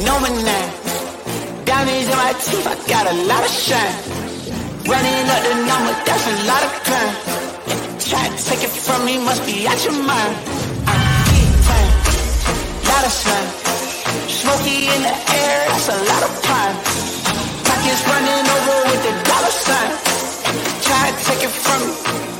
No man name. Diamonds in my teeth, I got a lot of shine. Running up the number, that's a lot of crime. Try to take it from me, must be out your mind. I'm big time, lot of sun. Smoky in the air, that's a lot of prime. Pockets running over with the dollar sign. Try to take it from me.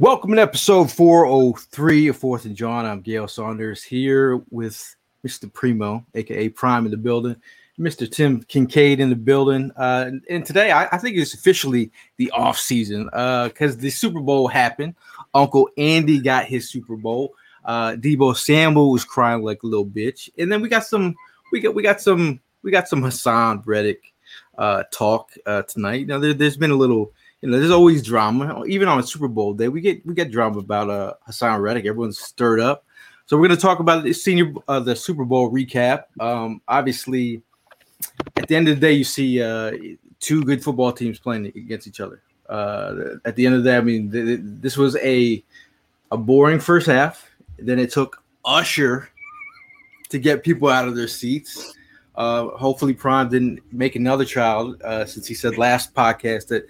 Welcome to episode 403 of Fourth and Jawn. I'm Gail Saunders here with Mr. Primo, aka Prime in the building, Mr. Tim Kincaid in the building. Uh, and, and today I, I think it's officially the off season because the Super Bowl happened. Uncle Andy got his Super Bowl. Uh, Deebo Samuel was crying like a little bitch, and then we got some, we got we got some, we got some Haason Reddick uh, talk uh, tonight. Now there, there's been a little you know, there's always drama. Even on a Super Bowl day, we get we get drama about uh Haason Reddick. Everyone's stirred up. So we're gonna talk about the senior uh, the Super Bowl recap. Um, obviously, at the end of the day, you see uh two good football teams playing against each other. Uh, at the end of the day, I mean, th- th- this was a a boring first half. Then it took Usher to get people out of their seats. Uh, hopefully, Prime didn't make another child uh, since he said last podcast that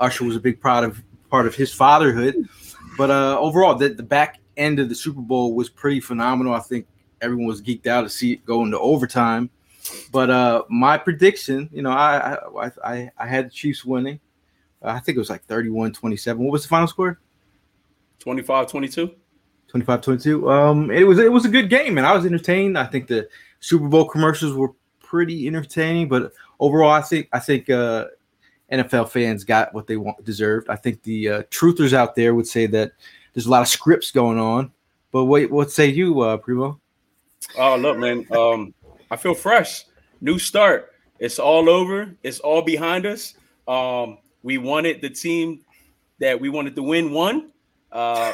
Usher was a big part of part of his fatherhood. But uh, overall, the, the back end of the Super Bowl was pretty phenomenal. I think everyone was geeked out to see it go into overtime. But uh, my prediction, you know, I I, I, I had the Chiefs winning. I think it was like 31 27. What was the final score? 25 22. 25 22. Um, it was it was a good game, and I was entertained. I think the Super Bowl commercials were pretty entertaining, but overall, I think I think uh, NFL fans got what they want deserved. I think the uh, truthers out there would say that there's a lot of scripts going on. But wait, what say you, uh, Primo? Oh, look, man. Um, I feel fresh. New start. It's all over. It's all behind us. Um, we wanted the team that we wanted to win one. Uh,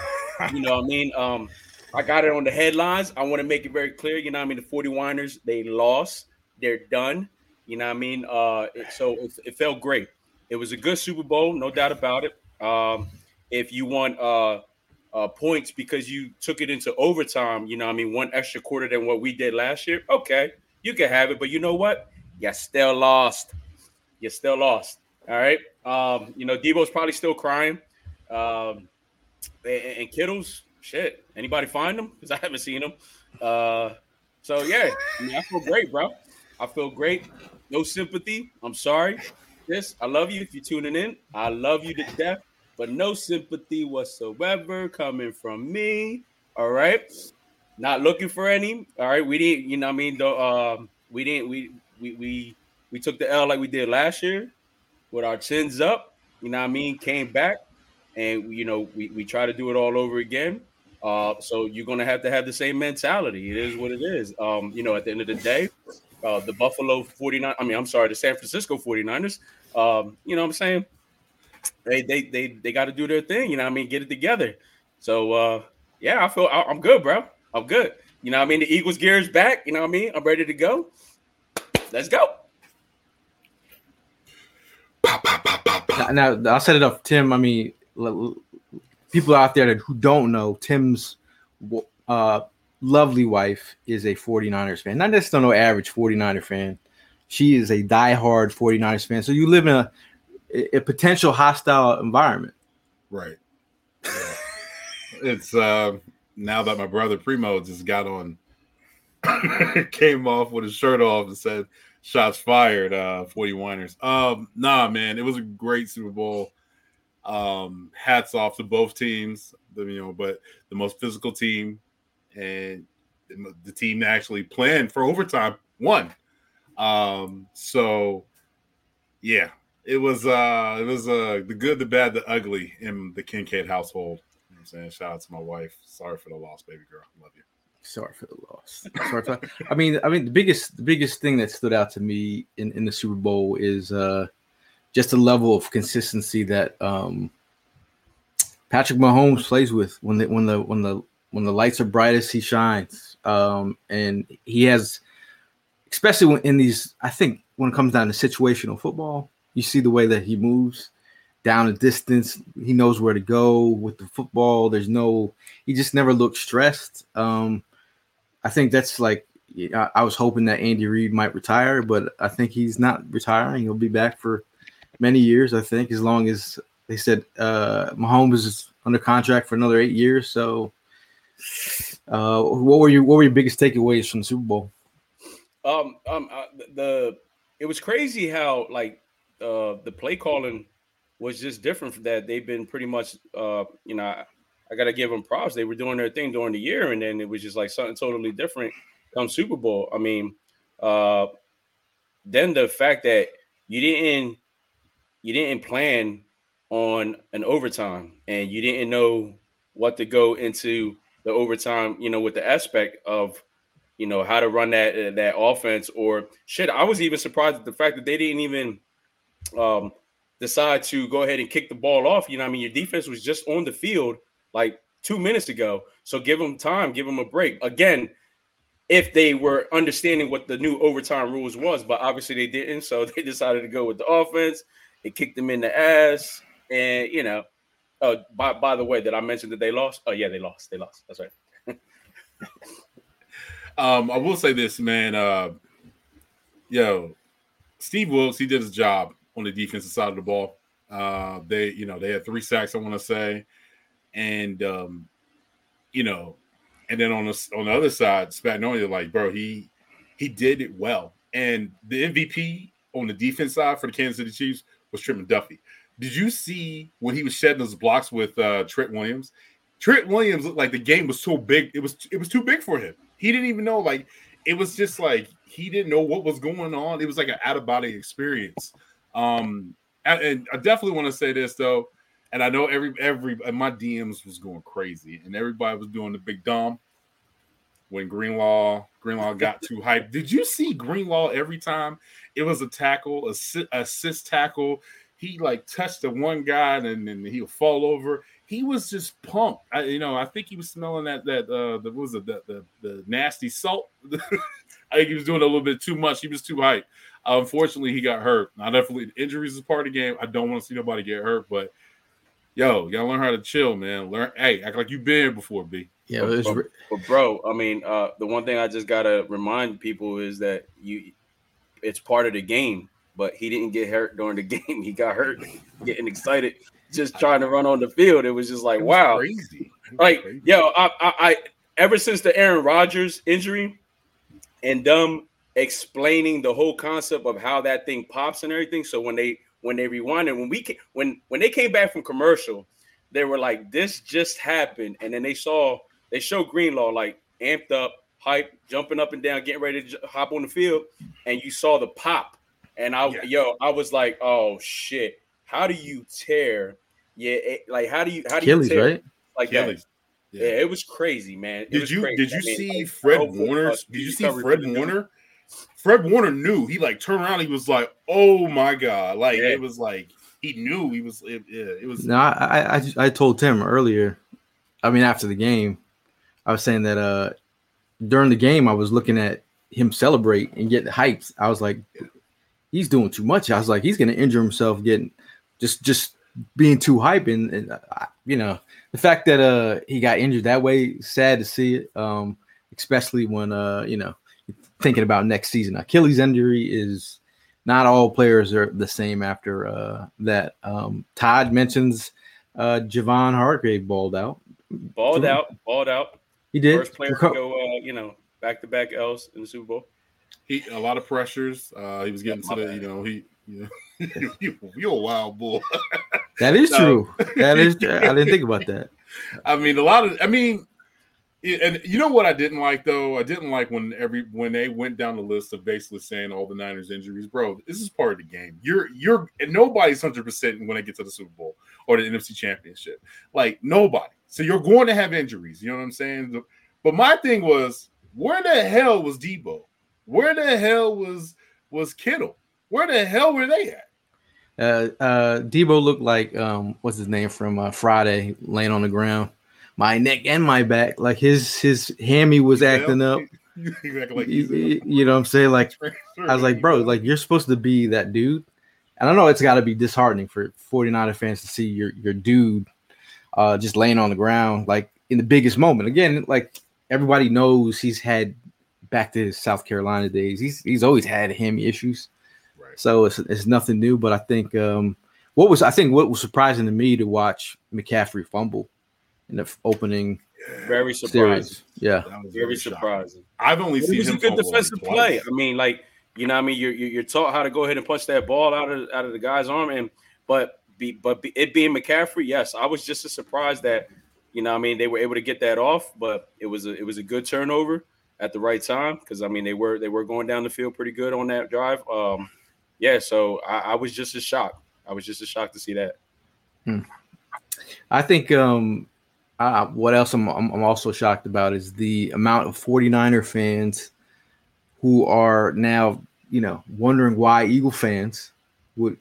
you know what I mean? Um, I got it on the headlines. I want to make it very clear. You know what I mean? The 40 Winers, they lost. They're done. You know what I mean? Uh, it, so it, it felt great. It was a good Super Bowl, no doubt about it. Um, if you want uh, uh, points because you took it into overtime, you know, I mean, one extra quarter than what we did last year, okay, you can have it. But you know what? You still lost. You still lost. All right. Um, you know, Deebo's probably still crying. Um, and, and Kittle's shit. Anybody find him? Because I haven't seen him. Uh, so yeah, I, mean, I feel great, bro. I feel great. No sympathy. I'm sorry. This, I love you if you're tuning in. I love you to death, but no sympathy whatsoever coming from me. All right. Not looking for any. All right. We didn't, you know, I mean, the, um, we didn't, we, we, we, we took the L like we did last year with our chins up. You know I mean? Came back and, you know, we, we try to do it all over again. Uh, so you're going to have to have the same mentality. It is what it is. Um, you know, at the end of the day, uh, the Buffalo 49, I mean, I'm sorry, the San Francisco 49ers, um, you know what I'm saying? they they they they got to do their thing. You know, what I mean, get it together. So uh, yeah, I feel I, I'm good, bro. I'm good. You know, what I mean, the Eagles gear is back. You know, what I mean, I'm ready to go. Let's go. Now, now I'll set it up, Tim. I mean, people out there that who don't know, Tim's uh, lovely wife is a 49ers fan. Not just no average 49er fan. She is a diehard 49ers fan. So you live in a, a potential hostile environment. Right. Yeah. it's uh, now that my brother Primo just got on, came off with his shirt off and said, shots fired, uh, 41ers. Um, nah, man, it was a great Super Bowl. Um, hats off to both teams, you know, but the most physical team and the team that actually planned for overtime won. Um, so yeah, it was uh it was uh the good, the bad, the ugly in the Kincaid household. You know I'm saying? Shout out to my wife. Sorry for the loss, baby girl. Love you. Sorry for the loss. Sorry for, I mean, I mean, the biggest, the biggest thing that stood out to me in, in the Super Bowl is uh, just the level of consistency that um, Patrick Mahomes plays with. When the when the when the when the lights are brightest, he shines. Um, and he has, especially when in these, I think when it comes down to situational football, you see the way that he moves down a distance. He knows where to go with the football. There's no, he just never looked stressed. Um, I think that's like I, was hoping that Andy Reid might retire, but I think he's not retiring. He'll be back for many years. I think as long as they said uh, Mahomes is under contract for another eight years. So, uh, what were your what were your biggest takeaways from the Super Bowl? Um, um, uh, the it was crazy how like uh the play calling was just different from that. They've been pretty much uh you know I got to give them props. They were doing their thing during the year, and then it was just like something totally different come Super Bowl. I mean, uh, then the fact that you didn't you didn't plan on an overtime, and you didn't know what to go into the overtime. You know, with the aspect of you know how to run that uh, that offense or shit. I was even surprised at the fact that they didn't even um, decide to go ahead and kick the ball off. You know, I mean, your defense was just on the field like two minutes ago. So give them time, give them a break. Again, if they were understanding what the new overtime rules was, but obviously they didn't. So they decided to go with the offense. It kicked them in the ass. And, you know, uh, by, by the way, did I mention that they lost? Oh, yeah, they lost. They lost. That's right. um, I will say this, man. Uh, yo, Steve Wilks, he did his job on the defensive side of the ball. Uh, they, you know, they had three sacks, I want to say and um, you know, and then on the on the other side, Spagnuolo, like, bro, he he did it well. And the MVP on the defense side for the Kansas City Chiefs was Trent McDuffie. Did you see when he was shedding those blocks with uh, Trent Williams? Trent Williams looked like the game was so big; it was it was too big for him. He didn't even know. Like it was just like he didn't know what was going on. It was like an out of body experience. Um, and I definitely want to say this though and I know every every my DMs was going crazy, and everybody was doing the big dumb when Greenlaw Greenlaw got too hyped. Did you see Greenlaw every time it was a tackle, assist, assist tackle? He like touched the one guy and then he'll fall over. He was just pumped. I, you know, I think he was smelling that that uh the what was it the the, the nasty salt. I think he was doing a little bit too much. He was too hyped. unfortunately, he got hurt. Now, definitely injuries is part of the game. I don't want to see nobody get hurt, but yo, y'all learn how to chill, man. Learn, hey, act like you've been here before, B. Yeah, but, but, but, bro, I mean, uh, the one thing I just gotta remind people is that you, it's part of the game. But he didn't get hurt during the game. He got hurt getting excited, just trying to run on the field. It was just like, was wow, crazy. Like, crazy. yo, I, I, I, ever since the Aaron Rodgers injury, and them explaining the whole concept of how that thing pops and everything. So when they when they rewinded when we came, when when they came back from commercial, they were like, "This just happened," and then they saw they showed Greenlaw like amped up, hype, jumping up and down, getting ready to hop on the field, and you saw the pop, and I yeah. yo, I was like, "Oh shit! How do you tear? Yeah, it, like how do you how do Achilles, you tear right? like Achilles. that?" Yeah. yeah. it was crazy, man. It did you crazy. did you I mean, see like, Fred Warner? Did you see Fred Warner? Fred Warner knew. He like turned around. He was like, "Oh my god!" Like yeah. it was like he knew he was. It, it was. No, I, I I told Tim earlier. I mean, after the game, I was saying that uh during the game, I was looking at him celebrate and get hyped. I was like, he's doing too much. I was like, he's gonna injure himself getting just just being too hype and, and uh, you know the fact that uh he got injured that way sad to see it um especially when uh you know thinking about next season achilles injury is not all players are the same after uh that um todd mentions uh javon hargrave balled out Balled out, balled out. he did First player to go, uh, you know, back to back L's in the Super Bowl. He a lot of pressures. Uh, he was getting Yeah, to my the, you know, he. Know, you, you're a wild bull. that is true that is i didn't think about that I mean, a lot of. I mean, and you know what I didn't like though? I didn't like when every when they went down the list of basically saying all the Niners injuries, bro. This is part of the game. You're you're nobody's hundred percent when they get to the Super Bowl or the NFC Championship. Like nobody. So you're going to have injuries. You know what I'm saying? But my thing was, where the hell was Deebo? Where the hell was was Kittle? Where the hell were they at? Uh, uh, Deebo looked like um, what's his name from uh, Friday, laying on the ground, my neck and my back. Like his his hammy was acting up. Acting like You, you know what I'm saying? Like I was like, bro, like you're supposed to be that dude. And I know it's got to be disheartening for 49er fans to see your your dude uh, just laying on the ground, like in the biggest moment. Again, like everybody knows he's had back to his South Carolina days. He's he's always had hammy issues. Right. So it's it's nothing new, but I think um, what was I think what was surprising to me to watch McCaffrey fumble in the f- opening Very surprising. series. Yeah, That was Very shocking. surprising. I've only It seen was a good defensive twice. play. I mean, like you know, what I mean, you're you're you're taught how to go ahead and punch that ball out of out of the guy's arm, and but be but be, it being McCaffrey, yes, I was just as surprised that you know, what I mean, they were able to get that off, but it was a it was a good turnover at the right time because I mean they were they were going down the field pretty good on that drive. Um, yeah, so I, I was just as shocked. I was just as shocked to see that. I think um, uh, what else I'm, I'm also shocked about is the amount of 49er fans who are now you know wondering why Eagle fans would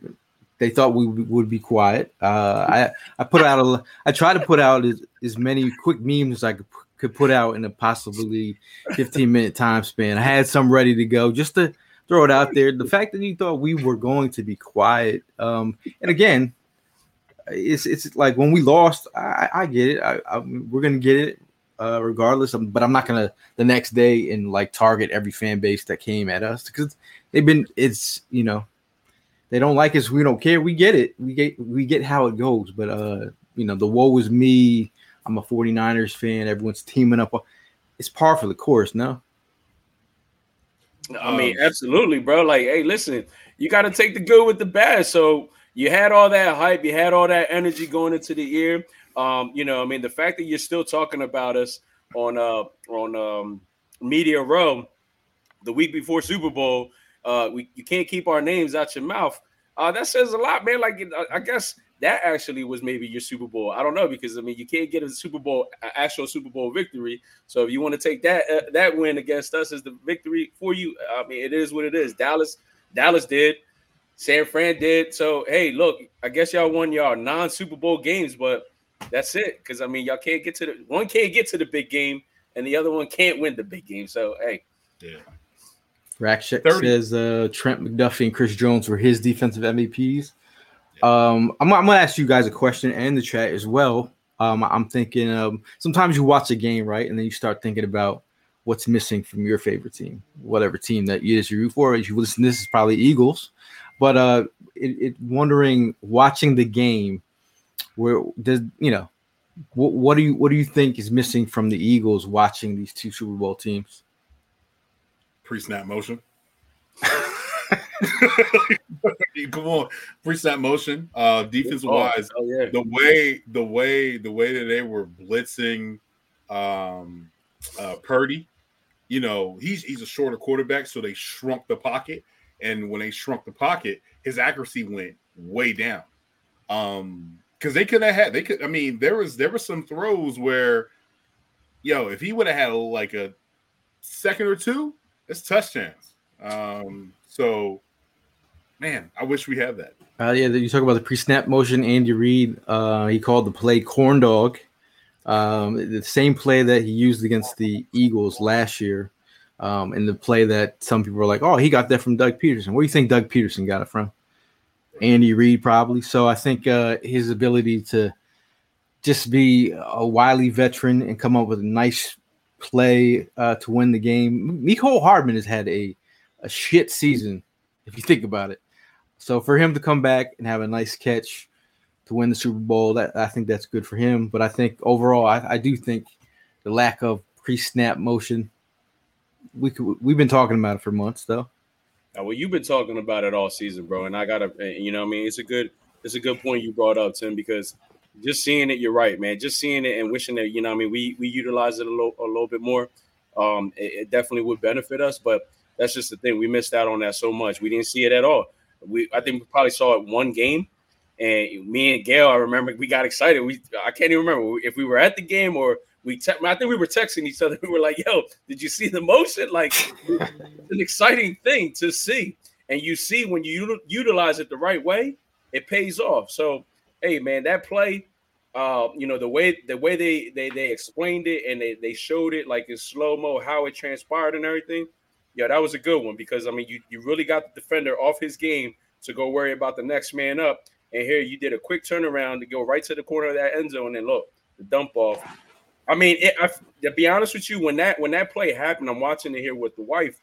they thought we would be quiet. Uh, I I put out a I try to put out as, as many quick memes as I could, could put out in a possibly 15 minute time span. I had some ready to go just to throw it out there. The fact that you thought we were going to be quiet, um, and again, it's it's like when we lost, I, I get it. I, I, we're gonna get it uh, regardless. Of, but I'm not gonna the next day and like target every fan base that came at us because they've been. It's you know they don't like us. We don't care. We get it. We get we get how it goes. But uh, you know the woe is me. I'm a 49ers fan. Everyone's teaming up. It's par for the course. No. I mean, Um, absolutely, bro. Like, hey, listen, you got to take the good with the bad. So you had all that hype, you had all that energy going into the year. Um, you know, I mean, the fact that you're still talking about us on uh on um Media Row the week before Super Bowl, uh, we you can't keep our names out your mouth. Uh, that says a lot, man. Like, I, I guess that actually was maybe your Super Bowl. I don't know because I mean, you can't get a Super Bowl, a actual Super Bowl victory. So if you want to take that uh, that win against us as the victory for you, I mean, it is what it is. Dallas, Dallas did, San Fran did. So hey, look, I guess y'all won y'all non Super Bowl games, but that's it. Because I mean, y'all can't get to the one can't get to the big game, and the other one can't win the big game. So hey, Yeah. Rack Check says uh, Trent McDuffie and Chris Jones were his defensive MVPs. Um, I'm, I'm gonna ask you guys a question and the chat as well. Um, I'm thinking um, sometimes you watch a game, right, and then you start thinking about what's missing from your favorite team, whatever team that you you root for. If you listen, this is probably Eagles, but uh, it, it wondering watching the game, where does you know, what, what do you what do you think is missing from the Eagles watching these two Super Bowl teams? Pre-snap motion. Come on, pre-snap motion. Uh, defensive wise, oh yeah, the way the way the way that they were blitzing um uh Purdy, you know, he's he's a shorter quarterback, so they shrunk the pocket. And when they shrunk the pocket, his accuracy went way down. Um, because they could have had they could, I mean, there was there were some throws where yo, if he would have had like a second or two, it's touchdowns. Um, so man, I wish we had that. Uh, yeah, you talk about the pre-snap motion. Andy Reid, uh, he called the play corn dog. Um, the same play that he used against the Eagles last year, um, and the play that some people were like, "Oh, he got that from Doug Pederson." Where do you think Doug Pederson got it from? Andy Reid, probably. So I think uh, his ability to just be a wily veteran and come up with a nice play uh, to win the game. Mecole Hardman has had a a shit season, if you think about it. So for him to come back and have a nice catch to win the Super Bowl, that I think that's good for him. But I think overall, I, I do think the lack of pre-snap motion. We could, we've been talking about it for months, though. well, you've been talking about it all season, bro. And I gotta, you know, I mean, it's a good, it's a good point you brought up, Tim, because just seeing it, you're right, man. Just seeing it and wishing that, you know, I mean, we we utilize it a little, a little bit more. Um, it, it definitely would benefit us, but that's just the thing. We missed out on that so much. We didn't see it at all. We, I think we probably saw it one game, and me and Gail, I remember we got excited. We, I can't even remember if we were at the game or we. Te- I think we were texting each other. We were like, "Yo, did you see the motion? Like, it's an exciting thing to see." And you see when you utilize it the right way, it pays off. So, hey, man, that play, uh, you know, the way the way they they they explained it and they they showed it like in slow mo how it transpired and everything yeah, that was a good one because I mean, you, you really got the defender off his game to go worry about the next man up. And here you did a quick turnaround to go right to the corner of that end zone and look, the dump off. I mean, it, I, to be honest with you, when that when that play happened, I'm watching it here with the wife,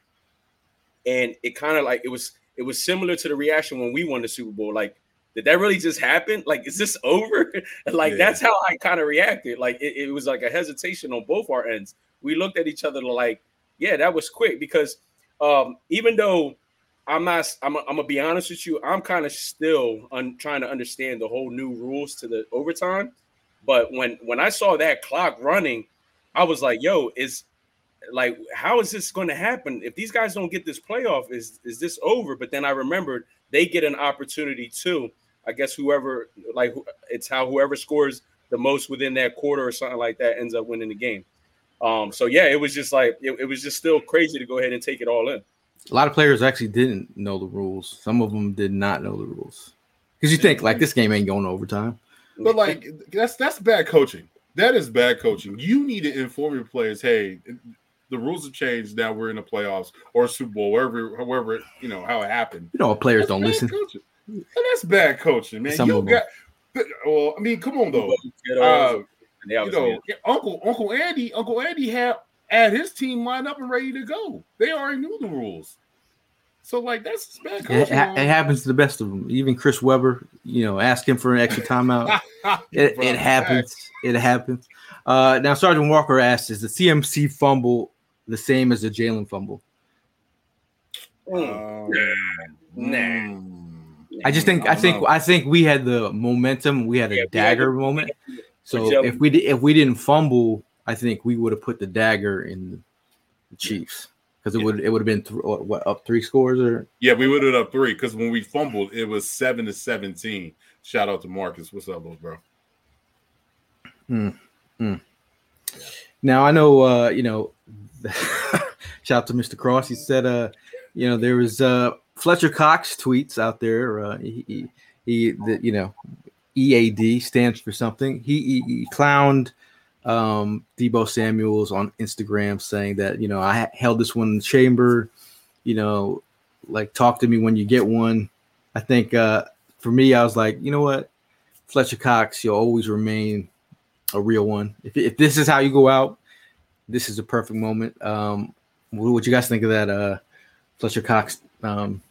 and it kind of like it was it was similar to the reaction when we won the Super Bowl. Like, did that really just happen? Like, is this over? like, yeah. that's how I kind of reacted. Like, it, it was like a hesitation on both our ends. We looked at each other like, yeah, that was quick because um, even though I'm not, I'm, I'm gonna be honest with you, I'm kind of still un, trying to understand the whole new rules to the overtime. But when when I saw that clock running, I was like, "Yo, is like how is this going to happen if these guys don't get this playoff? Is is this over?" But then I remembered they get an opportunity too. I guess whoever like it's how whoever scores the most within that quarter or something like that ends up winning the game. Um, so yeah, it was just like it, it was just still crazy to go ahead and take it all in. A lot of players actually didn't know the rules. Some of them did not know the rules because you think like this game ain't going overtime. But like that's that's bad coaching. That is bad coaching. You need to inform your players, hey, the rules have changed. Now we're in the playoffs or Super Bowl, wherever, however, you know how it happened. You know, players that's don't listen. Coaching. And that's bad coaching, man. Some you got. Well, I mean, come on though. Uh, you know, Uncle Uncle Andy, Uncle Andy had had his team lined up and ready to go. They already knew the rules. So like that's bad it, it, happens to the best of them. Even Chris Webber, you know, ask him for an extra timeout. it, it happens. It happens. Uh, now Sergeant Walker asks, "Is the CMC fumble the same as the Jalen fumble?" Um, nah. I just think I, I think know. I think we had the momentum. We had a yeah, dagger moment. So if we if we didn't fumble, I think we would have put the dagger in the Chiefs because it yeah. would it would have been th- what up three scores or yeah we would have up three because when we fumbled it was seven to seventeen. Shout out to Marcus. What's up, little bro? Mm, mm. Now I know uh, you know. shout out to Mr. Cross. He said uh, you know there was uh Fletcher Cox tweets out there. Uh, he, he, he the, you know EAD stands for something. He, he, he clowned um, Deebo Samuels on Instagram saying that, you know, I held this one in the chamber, you know, like talk to me when you get one. I think uh, for me, I was like, you know what? Fletcher Cox, you'll always remain a real one. If, if this is how you go out, this is a perfect moment. Um, what, what you guys think of that uh, Fletcher Cox um,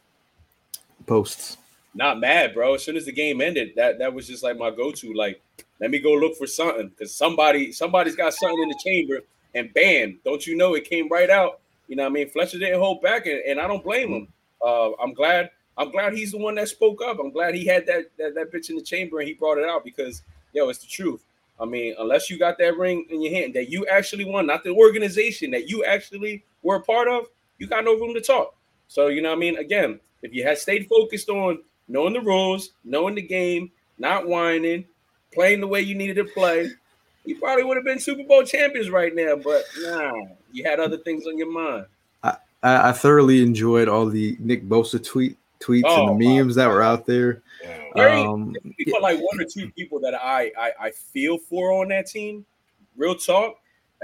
posts? Not mad, bro. As soon as the game ended, that that was just like my go-to. Like, let me go look for something because somebody somebody's got something in the chamber, and bam, don't you know it came right out. You know, what I mean, Fletcher didn't hold back, and, and I don't blame him. Uh, I'm glad. I'm glad he's the one that spoke up. I'm glad he had that, that that bitch in the chamber and he brought it out because yo, it's the truth. I mean, unless you got that ring in your hand that you actually won, not the organization that you actually were a part of, you got no room to talk. So you know, what I mean, again, if you had stayed focused on knowing the rules, knowing the game, not whining, playing the way you needed to play, you probably would have been Super Bowl champions right now. But nah, you had other things on your mind. I, I thoroughly enjoyed all the Nick Bosa tweet tweets Oh, and the memes that were out there. Very- Um, like one or two people that I, I I feel for on that team. Real talk.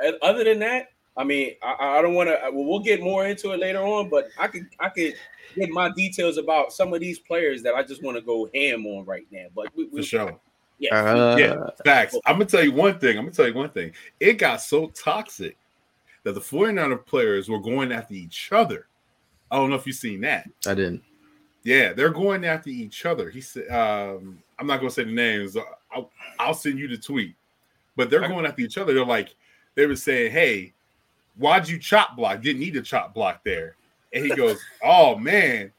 And other than that, I mean, I, I don't want to. Well, we'll get more into it later on, but I could I could get my details about some of these players that I just want to go ham on right now. But we, we For sure. yeah, uh, Yeah, facts. I'm gonna tell you one thing. I'm gonna tell you one thing. It got so toxic that the 49er players were going after each other. I don't know if you've seen that. I didn't. Yeah, they're going after each other. He said, um, I'm not gonna say the names. I'll, I'll send you the tweet. But they're going after each other. They're like, they were saying, Hey, why'd you chop block? Didn't need to chop block there. And he goes, Oh man.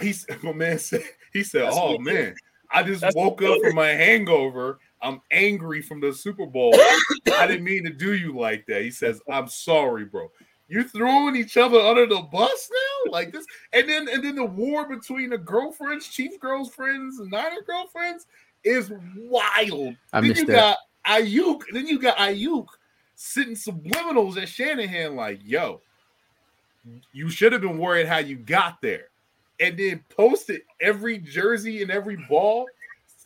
He said, my man said, he said, That's Oh man, I just That's woke up from my hangover. I'm angry from the Super Bowl. I didn't mean to do you like that. He says, I'm sorry, bro. You're throwing each other under the bus now, like this, and then and then the war between the girlfriends, chief girlfriends, and Niner girlfriends is wild. I then missed you that. got Aiyuk, then you got Aiyuk sitting subliminals at Shanahan, like, "Yo, you should have been worried how you got there," and then posted every jersey and every ball,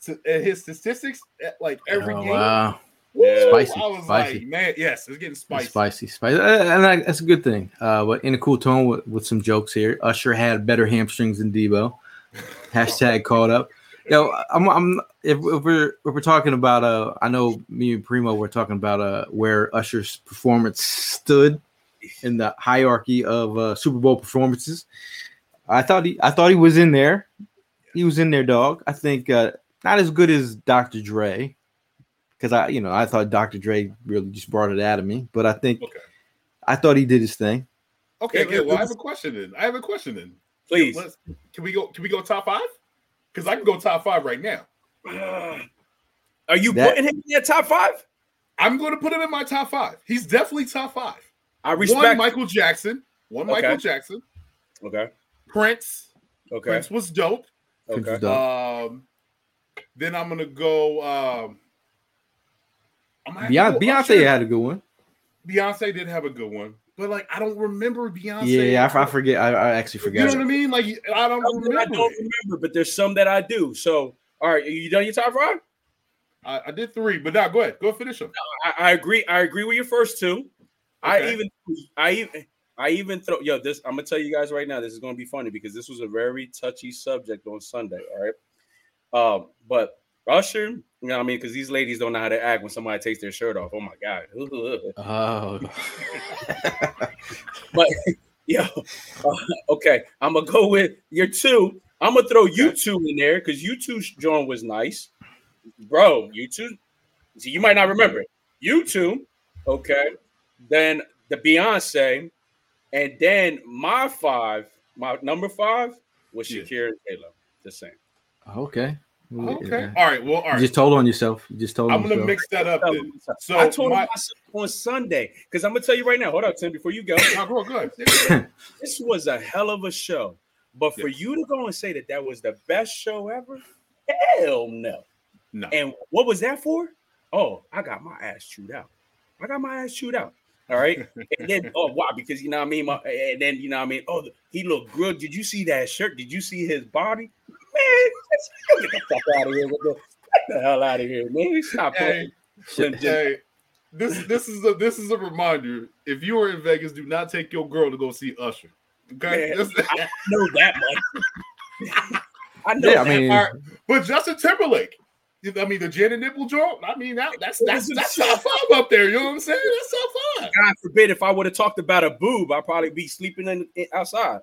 to, and his statistics, at, like every Oh, game. wow. Woo! Spicy, I was spicy. like, man, yes, it's getting spicy. Spicy, spicy, Uh, and that- that's a good thing. Uh, but in a cool tone with, with some jokes here. Usher had better hamstrings than Deebo. Hashtag called up. Yo, I'm, I'm if, if we're if we're talking about uh, I know me and Primo were talking about uh where Usher's performance stood in the hierarchy of uh, Super Bowl performances. I thought he I thought he was in there. He was in there, dog. I think uh, not as good as Dr. Dre because I, you know, I thought Dr. Dre really just brought it out of me. But I think Okay. I thought he did his thing. Okay, Yeah, good. Well, I have a question then. I have a question then. please. Let's, can we go? Can we go top five? Because I can go top five right now. Are you That- putting him in that top five? I'm going to put him in my top five. He's definitely top five. I One respect. Michael Jackson. One Okay. Michael Jackson. Okay. Prince. Okay. Prince was dope. Okay. Um, then I'm gonna go. Um, I'm gonna Beyonce, go Beyonce had a good one. Beyonce did have a good one, but like I don't remember Beyonce. Yeah, I, I forget. I, I actually forget. You know what I mean? Like I don't Some that I remember. don't remember, but there's some that I do. So, all right, are you done your top five? I, I did three, but now go ahead. Go finish them. I, I agree. I agree with your first two. I even, I even, I even throw. Yo, this I'm gonna tell you guys right now. This is gonna be funny because this was a very touchy subject on Sunday. All right. Um, but Usher, you know what I mean? Because these ladies don't know how to act when somebody takes their shirt off. Oh my god. Oh, But yo, uh, okay, I'm gonna go with your two. I'm gonna throw U2 in there because U2 joint was nice, bro. U2, see, you might not remember it. U2, okay. Then the Beyonce, and then my five, my number five was Yeah. Shakira and Taylor. The same. okay. Okay. Yeah. All right. Well, all You just told on yourself. You just told I'm on gonna yourself. mix that up then. So I told my, myself on Sunday because I'm gonna tell you right now. Hold up, Tim, before you go. no, go, go this was a hell of a show. But for Yes. you to go and say that that was the best show ever, hell no. No. And what was that for? Oh, I got my ass chewed out. I got my ass chewed out. All right. and then, oh, why? Because you know what I mean? My, and then, you know what I mean? Oh, he looked good. Did you see that shirt? Did you see his body? Man, get the fuck out of here. With the, get the hell out of here, man. Stop Hey, playing. Hey, this this is a this is a reminder. If you are in Vegas, do not take your girl to go see Usher. Okay. Man, I know that much. I know Yeah, I that mean, all right. But Justin Timberlake. I mean, the Janet Nipple joint. I mean, that, that's that's that's top five up there. You know what I'm saying? That's top five. God forbid if I would have talked about a boob, I'd probably be sleeping in, in- outside.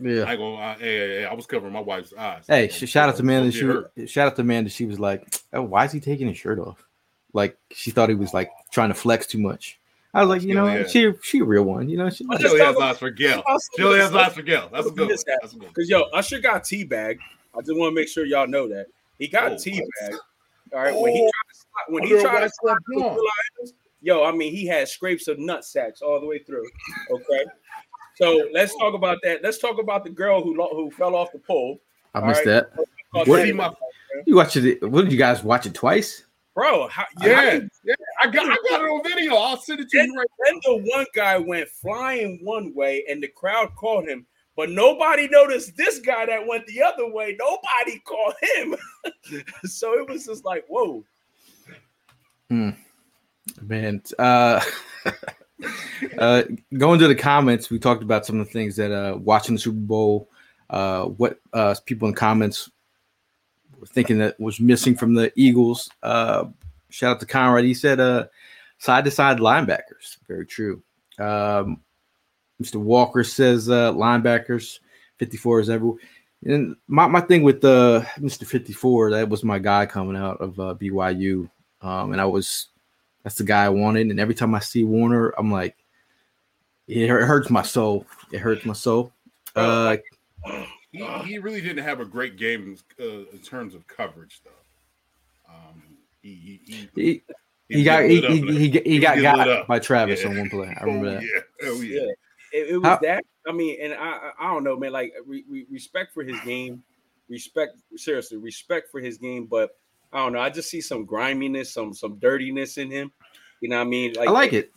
yeah. I go. Uh, hey, hey, hey, I was covering my wife's eyes. Hey, Don't- shout out to don't- Amanda. She get shout out to Amanda. She was like, oh, "Why is he taking his shirt off?" Like she thought he was like trying to flex too much. I was like, you know, Yeah. she she a real one. You know, she, I She only has talk eyes for Gail. Also, She only has listen, eyes for Gail. That's a good one. That's a good. Because yo, Usher got teabagged. I just want to make sure y'all know that he got Oh, teabagged. All right, when he Oh, tried to when he under tried to white slide club through joint. Will Adams, yo, I mean, he had scrapes of nut sacks all the way through. Okay, so let's talk about that. Let's talk about the girl who lo- who fell off the pole. I missed right. that. What? Taylor. My- You watched it? What did you guys watch it twice? Bro, how, Yeah, yeah. I got I got it on video. I'll send it to Then, you right. then the one guy went flying one way, and the crowd called him but nobody noticed this guy that went the other way. Nobody called him. so it was just like, whoa. Hmm. Man, uh, uh, going to the comments, we talked about some of the things that uh, watching the Super Bowl, uh, what uh, people in comments were thinking that was missing from the Eagles. Uh, shout out to Conrad. He said, uh, side to side linebackers. Very true. Um, Mr. Walker says uh, linebackers, 54 is everywhere. And my, my thing with uh, Mr. 54, that was my guy coming out of uh, BYU. Um, and I was, that's the guy I wanted. And every time I see Warner, I'm like, it hurts my soul. It hurts my soul. Uh, he, he really didn't have a great game uh, in terms of coverage, though. Um, he, he, he, he got he, he, he, he got got by Travis yeah. on one play. I remember oh, that. Yeah. Oh, yeah. It, it was How? that. I mean, and I I don't know, man. Like re, re, respect for his game, respect seriously, respect for his game. But I don't know. I just see some griminess, some some dirtiness in him. You know what I mean? Like I like it.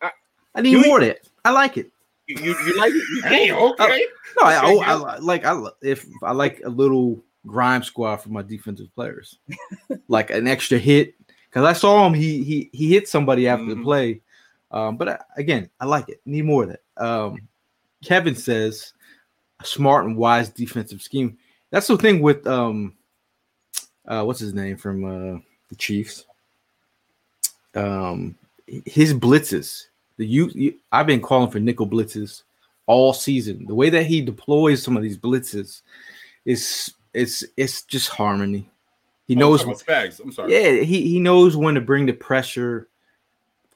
I, I need more of it. I like it. You, you, you like it? You hey, okay. no, I, I, I, like I if I like a little grime squad for my defensive players, like an extra hit. Because I saw him, he he he hit somebody after mm-hmm. the play. Um, but I, again, I like it. Need more of that. Um, Kevin says a smart and wise defensive scheme. That's the thing with um, uh, what's his name from uh, the Chiefs. Um, his blitzes. The you, I've been calling for nickel blitzes all season. The way that he deploys some of these blitzes is it's it's just harmony. He oh, knows. Spags. I'm sorry. Yeah, he he knows when to bring the pressure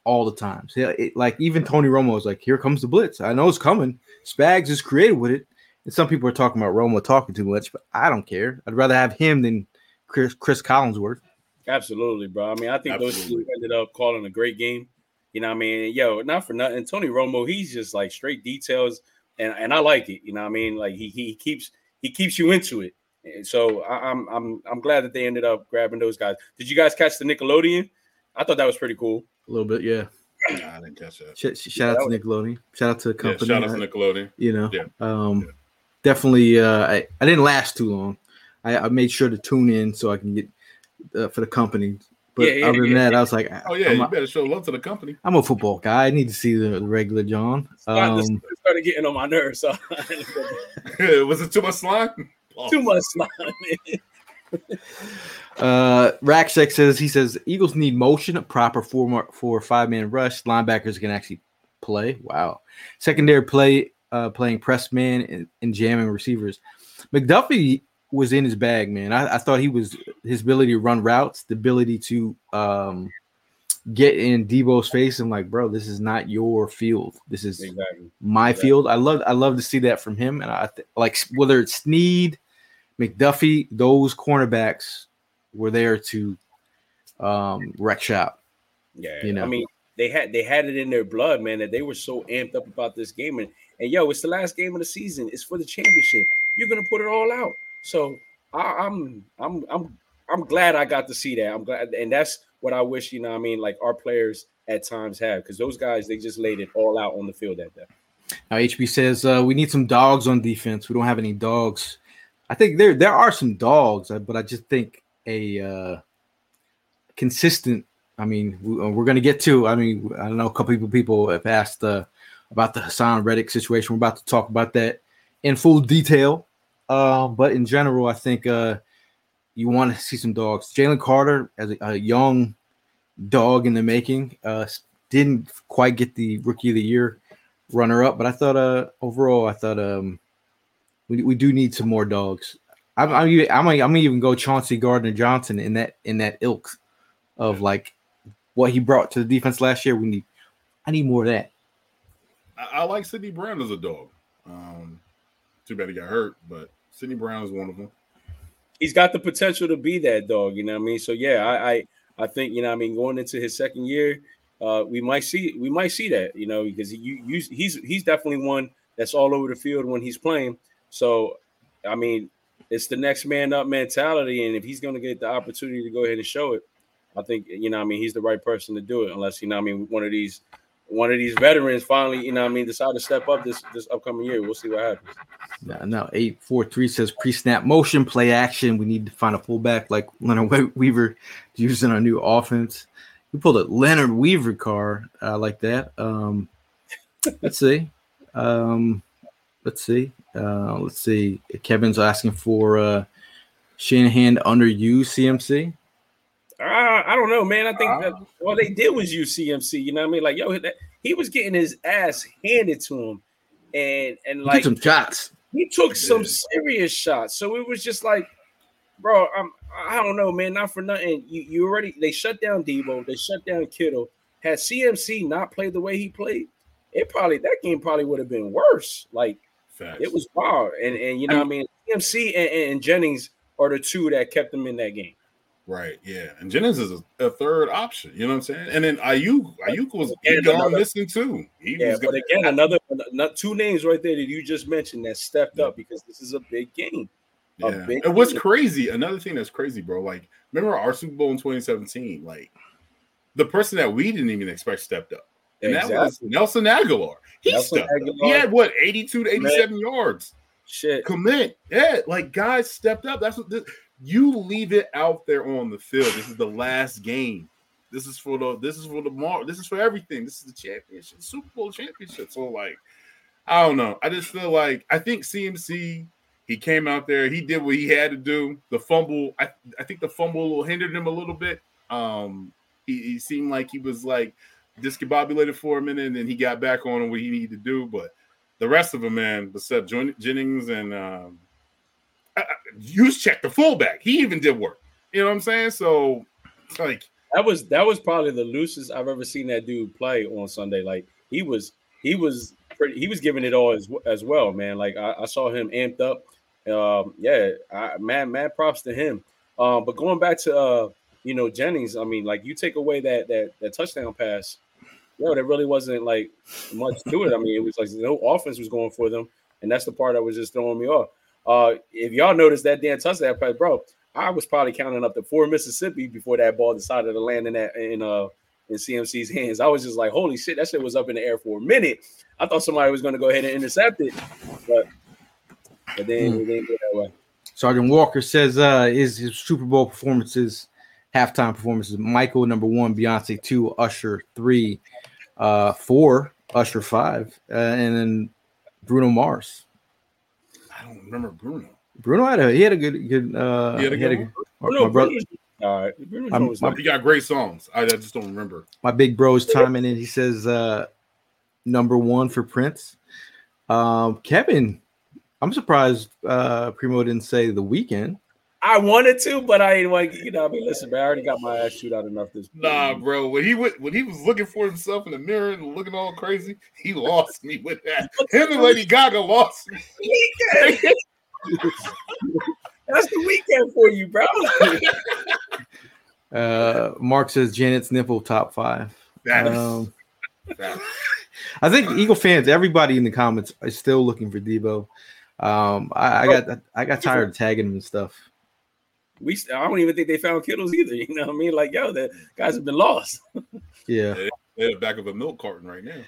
all the times. So like even Tony Romo is like, here comes the blitz. I know it's coming. Spags is creative with it. And some people are talking about Romo talking too much, but I don't care. I'd rather have him than Chris Chris Collinsworth. Absolutely, bro. I mean, I think Absolutely. those two ended up calling a great game. You know, what I mean, yo, not for nothing. Tony Romo, he's just like straight details, and and I like it. You know, what I mean, like he he keeps he keeps you into it. And so I, I'm I'm I'm glad that they ended up grabbing those guys. Did you guys catch the Nickelodeon? I thought that was pretty cool. A little bit, yeah. Nah, I didn't catch that. Shout, shout yeah, out to Nickelodeon. Shout out to the company. Yeah, shout out to Nickelodeon. You know, yeah. um, yeah. definitely. Uh, I, I didn't last too long. I, I made sure to tune in so I can get uh, for the company. But yeah, other than that, I was like, "Oh yeah, I'm you a, better show love to the company." I'm a football guy. I need to see the, the regular John. Um, started getting on my nerves. So. was it too much slime? Too much slime. Uh, Racksack says he says Eagles need motion, a proper four four or five man rush. Linebackers can actually play. Wow. Secondary play, uh, playing press man and, and jamming receivers. McDuffie was in his bag, man. I, I, thought he was his ability to run routes, the ability to um, get in Deebo's face. and like, bro, this is not your field. This is exactly. my exactly. field. I love I love to see that from him. And I th- like whether it's Sneed, McDuffie, those cornerbacks were there to um, wreck shop. Yeah, you know, I mean, they had they had it in their blood, man, that they were so amped up about this game. And and yo, it's the last game of the season. It's for the championship. You're gonna put it all out. So I, I'm I'm I'm I'm glad I got to see that. I'm glad, and that's what I wish you know. I mean, like our players at times have because those guys they just laid it all out on the field that day. Now HB says uh, we need some dogs on defense. We don't have any dogs. I think there there are some dogs, uh, but I just think a uh, consistent. I mean, we, are going to get to. I mean, I don't know. A couple people people have asked uh, about the Haason Reddick situation. We're about to talk about that in full detail. Um, but in general, I think uh, you want to see some dogs. Jalen Carter, as a, a, young dog in the making, uh, didn't quite get the Rookie of the Year runner up, but I thought uh, overall, I thought um, we, we do need some more dogs. I'm I'm I'm, I'm gonna even go Chauncey Gardner Johnson in that in that ilk of like what he brought to the defense last year. We need I need more of that. I, I like Sydney Brown as a dog. Um, too bad he got hurt, but Sydney Brown is one of them. He's got the potential to be that dog, you know what I mean? So yeah, I I, I think you know I mean going into his second year, uh, we might see we might see that you know because he you, he's he's definitely one that's all over the field when he's playing. So I mean, it's the next man up mentality. And if he's going to get the opportunity to go ahead and show it, I think, you know, I mean, he's the right person to do it, unless, you know, I mean, one of these one of these veterans finally, you know, I mean, decide to step up this this upcoming year. We'll see what happens. Now, eight four three says pre-snap motion, play action. We need to find a fullback like Leonard Weaver using our new offense. We pulled a Leonard Weaver car uh, like that. Um, let's see. Um, let's see. Uh, let's see. Kevin's asking for uh, Shanahan under you CMC. Uh, I don't know, man. I think uh, that all they did was use CMC. You know what I mean? Like, yo, that, he was getting his ass handed to him, and and like some shots. He took some serious shots. So it was just like, bro, I'm I don't know, man. Not for nothing. You you already they shut down Deebo, they shut down Kittle. Had CMC not played the way he played, it probably that game probably would have been worse. Like Facts. it was wild, and and you know I mean, I mean CMC and, and Jennings are the two that kept them in that game. Right, yeah, and Jennings is a, a, third option. You know what I'm saying? And then Aiyuk, Aiyuk was gone missing too. He yeah, but again, another, another two names right there that you just mentioned that stepped yeah. up because this is a big game. A yeah. Big and what's game. crazy? Another thing that's crazy, bro. Like, remember our Super Bowl in 2017? Like, the person that we didn't even expect stepped up, and exactly. that was Nelson Agholor. He Nelson stepped up. He had what 82 to 87 Man. yards. Shit, commit. Yeah, like guys stepped up. That's what. This, you leave it out there on the field. This is the last game. This is for the this is for the mark. This is for everything. This is the championship, Super Bowl championship. So like, I don't know. I just feel like I think CMC. He came out there. He did what he had to do. The fumble. I, I think the fumble hindered him a little bit. Um, he, he seemed like he was like discombobulated for a minute, and then he got back on what he needed to do. But the rest of them, man, except Jennings and um, Juszczyk the fullback. He even did work. You know what I'm saying? So like that was that was probably the loosest I've ever seen that dude play on Sunday. Like he was he was pretty he was giving it all as as well, man. Like I, I saw him amped up. Um, yeah, I, man, man, props to him. Um, but going back to uh, you know Jennings, I mean, like you take away that that that touchdown pass, yo, there really wasn't like much to it. I mean, it was like no offense was going for them, and that's the part that was just throwing me off. Uh, if y'all noticed that Dan touchdown pass, bro, I was probably counting up to four Mississippi before that ball decided to land in that in uh in CMC's hands. I was just like, holy shit, that shit was up in the air for a minute. I thought somebody was going to go ahead and intercept it, but but then mm. it didn't go that way. Sergeant Walker says uh is his Super Bowl performances, halftime performances, Michael number one, Beyonce two, Usher three, uh four, Usher five, uh, and then Bruno Mars I don't remember Bruno. Bruno had a he had a good good uh he had a, good, a, Bruno, my brother. All right, my, my, he got great songs. I, I, just don't remember. My big bro is timing it. He says uh number one for Prince. Um Kevin, I'm surprised uh Primo didn't say the Weeknd. I wanted to, but I ain't like you know. I mean, listen, man, I already got my ass shoot out enough this. Nah, bro. When he went, when he was looking for himself in the mirror and looking all crazy, he lost me with that. Him and Lady Gaga lost me. That's the Weeknd for you, bro. uh, Mark says Janet's nipple top five. Um, I think Eagle fans, everybody in the comments, is still looking for Deebo. Um, I, I got I got tired of tagging him and stuff we I don't even think they found Kittles either. You know what I mean? Like, yo, the guys have been lost. yeah. They're the back of a milk carton right now.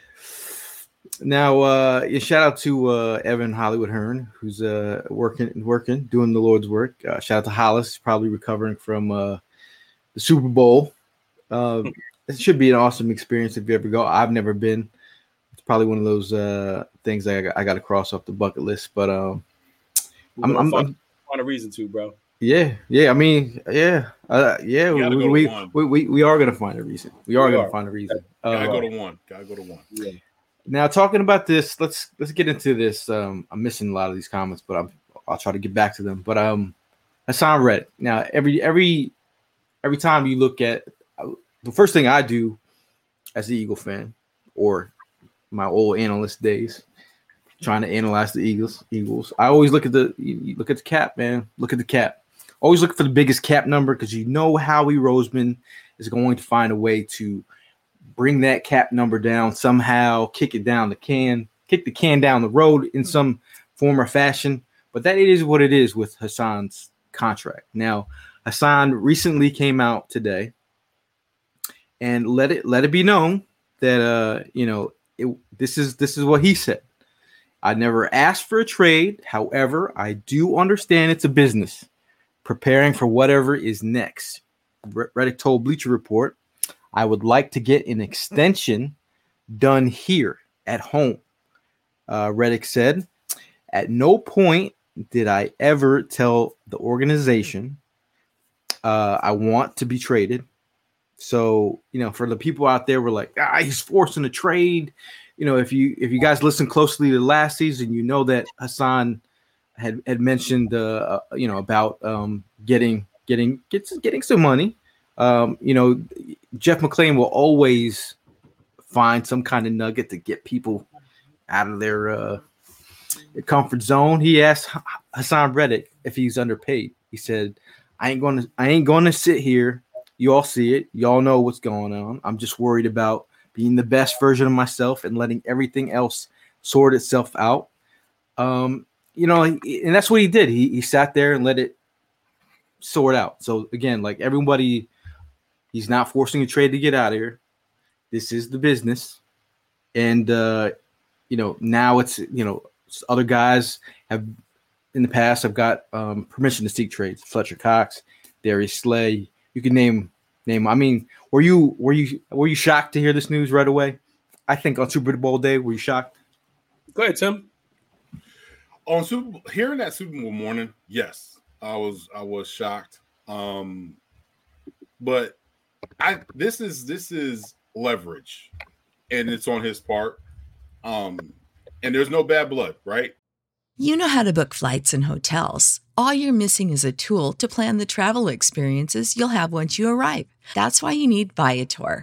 Now, uh, yeah, shout out to uh, Evan Hollywood Hearn, who's uh, working, working, doing the Lord's work. Uh, shout out to Hollis, probably recovering from uh, the Super Bowl. Uh, it should be an awesome experience if you ever go. I've never been. It's probably one of those uh, things I got, I got to cross off the bucket list. But um, I'm, I'm, I'm, find a reason to, bro. Yeah, yeah. I mean, yeah, uh, yeah. We we, we, we, we are gonna find a reason. We are we gonna are. find a reason. Gotta uh, go to one. Gotta go to one. Yeah. Now talking about this, let's let's get into this. Um, I'm missing a lot of these comments, but I'm, I'll try to get back to them. But um, Haason Red. Now every every every time you look at uh, the first thing I do as an Eagle fan, or my old analyst days, trying to analyze the Eagles. Eagles. I always look at the look at the cap, man. Look at the cap. Always look for the biggest cap number because you know Howie Roseman is going to find a way to bring that cap number down somehow, kick it down the can, kick the can down the road in some form or fashion. But that is what it is with Haason's contract. Now, Haason recently came out today and let it let it be known that uh, you know, it, this is this is what he said. I never asked for a trade. However, I do understand it's a business preparing for whatever is next. Reddick told Bleacher Report, I would like to get an extension done here at home. Uh, Reddick said, At no point did I ever tell the organization uh, I want to be traded. So, you know, for the people out there, we're like, ah, he's forcing a trade. You know, if you if you guys listen closely to last season, you know that Haason had had mentioned, uh, uh, you know, about um, getting getting getting some money. Um, you know, Jeff McLane will always find some kind of nugget to get people out of their uh, comfort zone. He asked Haason Reddick if he's underpaid. He said, "I ain't to. I ain't to sit here. You all see it. Y'all know what's going on. I'm just worried about being the best version of myself and letting everything else sort itself out." Um, you know, and that's what he did. He he sat there and let it sort out. So again, like everybody, he's not forcing a trade to get out of here. This is the business, and uh, you know now it's you know other guys have in the past have got um, permission to seek trades. Fletcher Cox, Darius Slay. You can name name. I mean, were you were you were you shocked to hear this news right away? I think on Super Bowl day, were you shocked? Go ahead, Tim. On Super hearing that Super Bowl morning, yes, I was I was shocked. Um, but I this is this is leverage, and it's on his part. Um, and there's no bad blood, right? You know how to book flights and hotels. All you're missing is a tool to plan the travel experiences you'll have once you arrive. That's why you need Viator.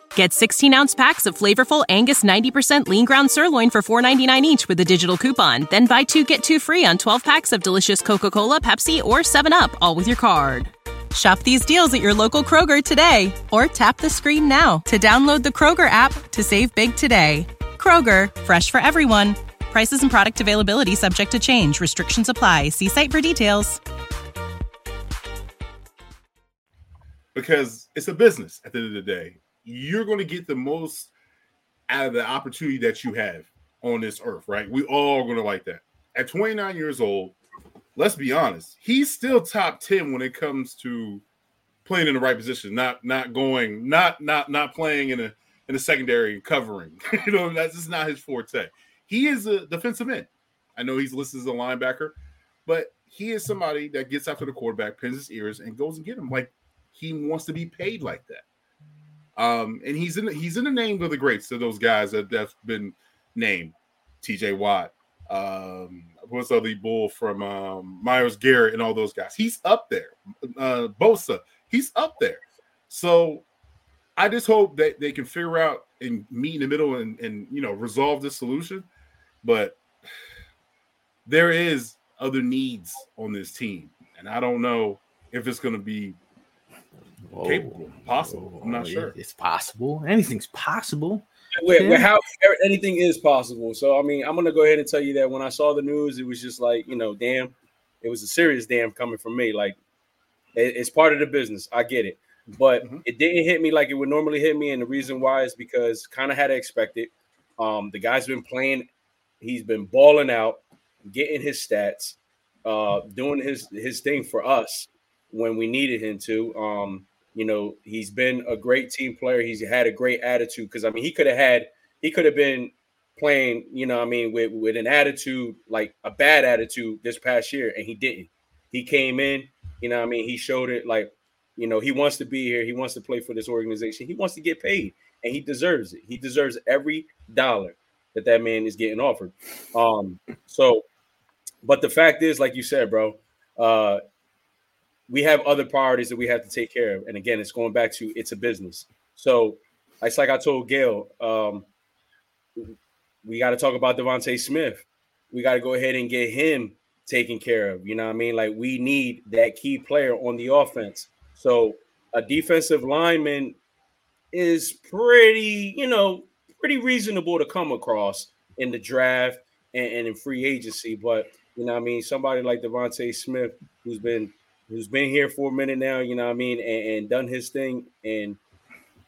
Get 16 ounce packs of flavorful Angus 90% lean ground sirloin for $4.99 each with a digital coupon. Then buy two get two free on 12 packs of delicious Coca Cola, Pepsi, or 7UP, all with your card. Shop these deals at your local Kroger today or tap the screen now to download the Kroger app to save big today. Kroger, fresh for everyone. Prices and product availability subject to change. Restrictions apply. See site for details. Because it's a business at the end of the day you're going to get the most out of the opportunity that you have on this earth, right? We all going to like that. At 29 years old, let's be honest, he's still top 10 when it comes to playing in the right position, not not going, not not not playing in a in a secondary and covering. you know, that's just not his forte. He is a defensive end. I know he's listed as a linebacker, but he is somebody that gets after the quarterback, pins his ears, and goes and get him. Like he wants to be paid like that. Um, and he's in he's in the name of the greats of those guys that have been named. TJ Watt, um, what's the other bull from um, Myles Garrett and all those guys. He's up there. Uh, Bosa, he's up there. So I just hope that they can figure out and meet in the middle and, and you know resolve this solution. But there is other needs on this team, and I don't know if it's going to be Whoa. capable, possible. I'm not Oh, sure. It's possible. Anything's possible. Wait, Yeah. wait, how anything is possible. So I mean, I'm gonna go ahead and tell you that when I saw the news, it was just like, you know, damn, it was a serious damn coming from me. Like it- it's part of the business. I get it. But Mhm. it didn't hit me like it would normally hit me. And the reason why is because kind of had to expect it. Um, the guy's been playing, he's been balling out, getting his stats, uh, doing his his thing for us when we needed him to. Um, you know, he's been a great team player. He's had a great attitude because I mean, he could have had, he could have been playing, you know, I mean, with with an attitude like a bad attitude this past year, and he didn't. He came in, you know, I mean, he showed it like, you know, he wants to be here. He wants to play for this organization. He wants to get paid, and he deserves it. He deserves every dollar that that man is getting offered. Um, so, but the fact is, like you said, bro, uh, we have other priorities that we have to take care of. And again, it's going back to it's a business. So it's like I told Gail, um, we got to talk about DeVonta Smith. We got to go ahead and get him taken care of. You know what I mean? Like we need that key player on the offense. So a defensive lineman is pretty, you know, pretty reasonable to come across in the draft and, and in free agency. But you know, I mean, somebody like DeVonta Smith, who's been who's been here for a minute now, you know, what I mean, and, and done his thing, and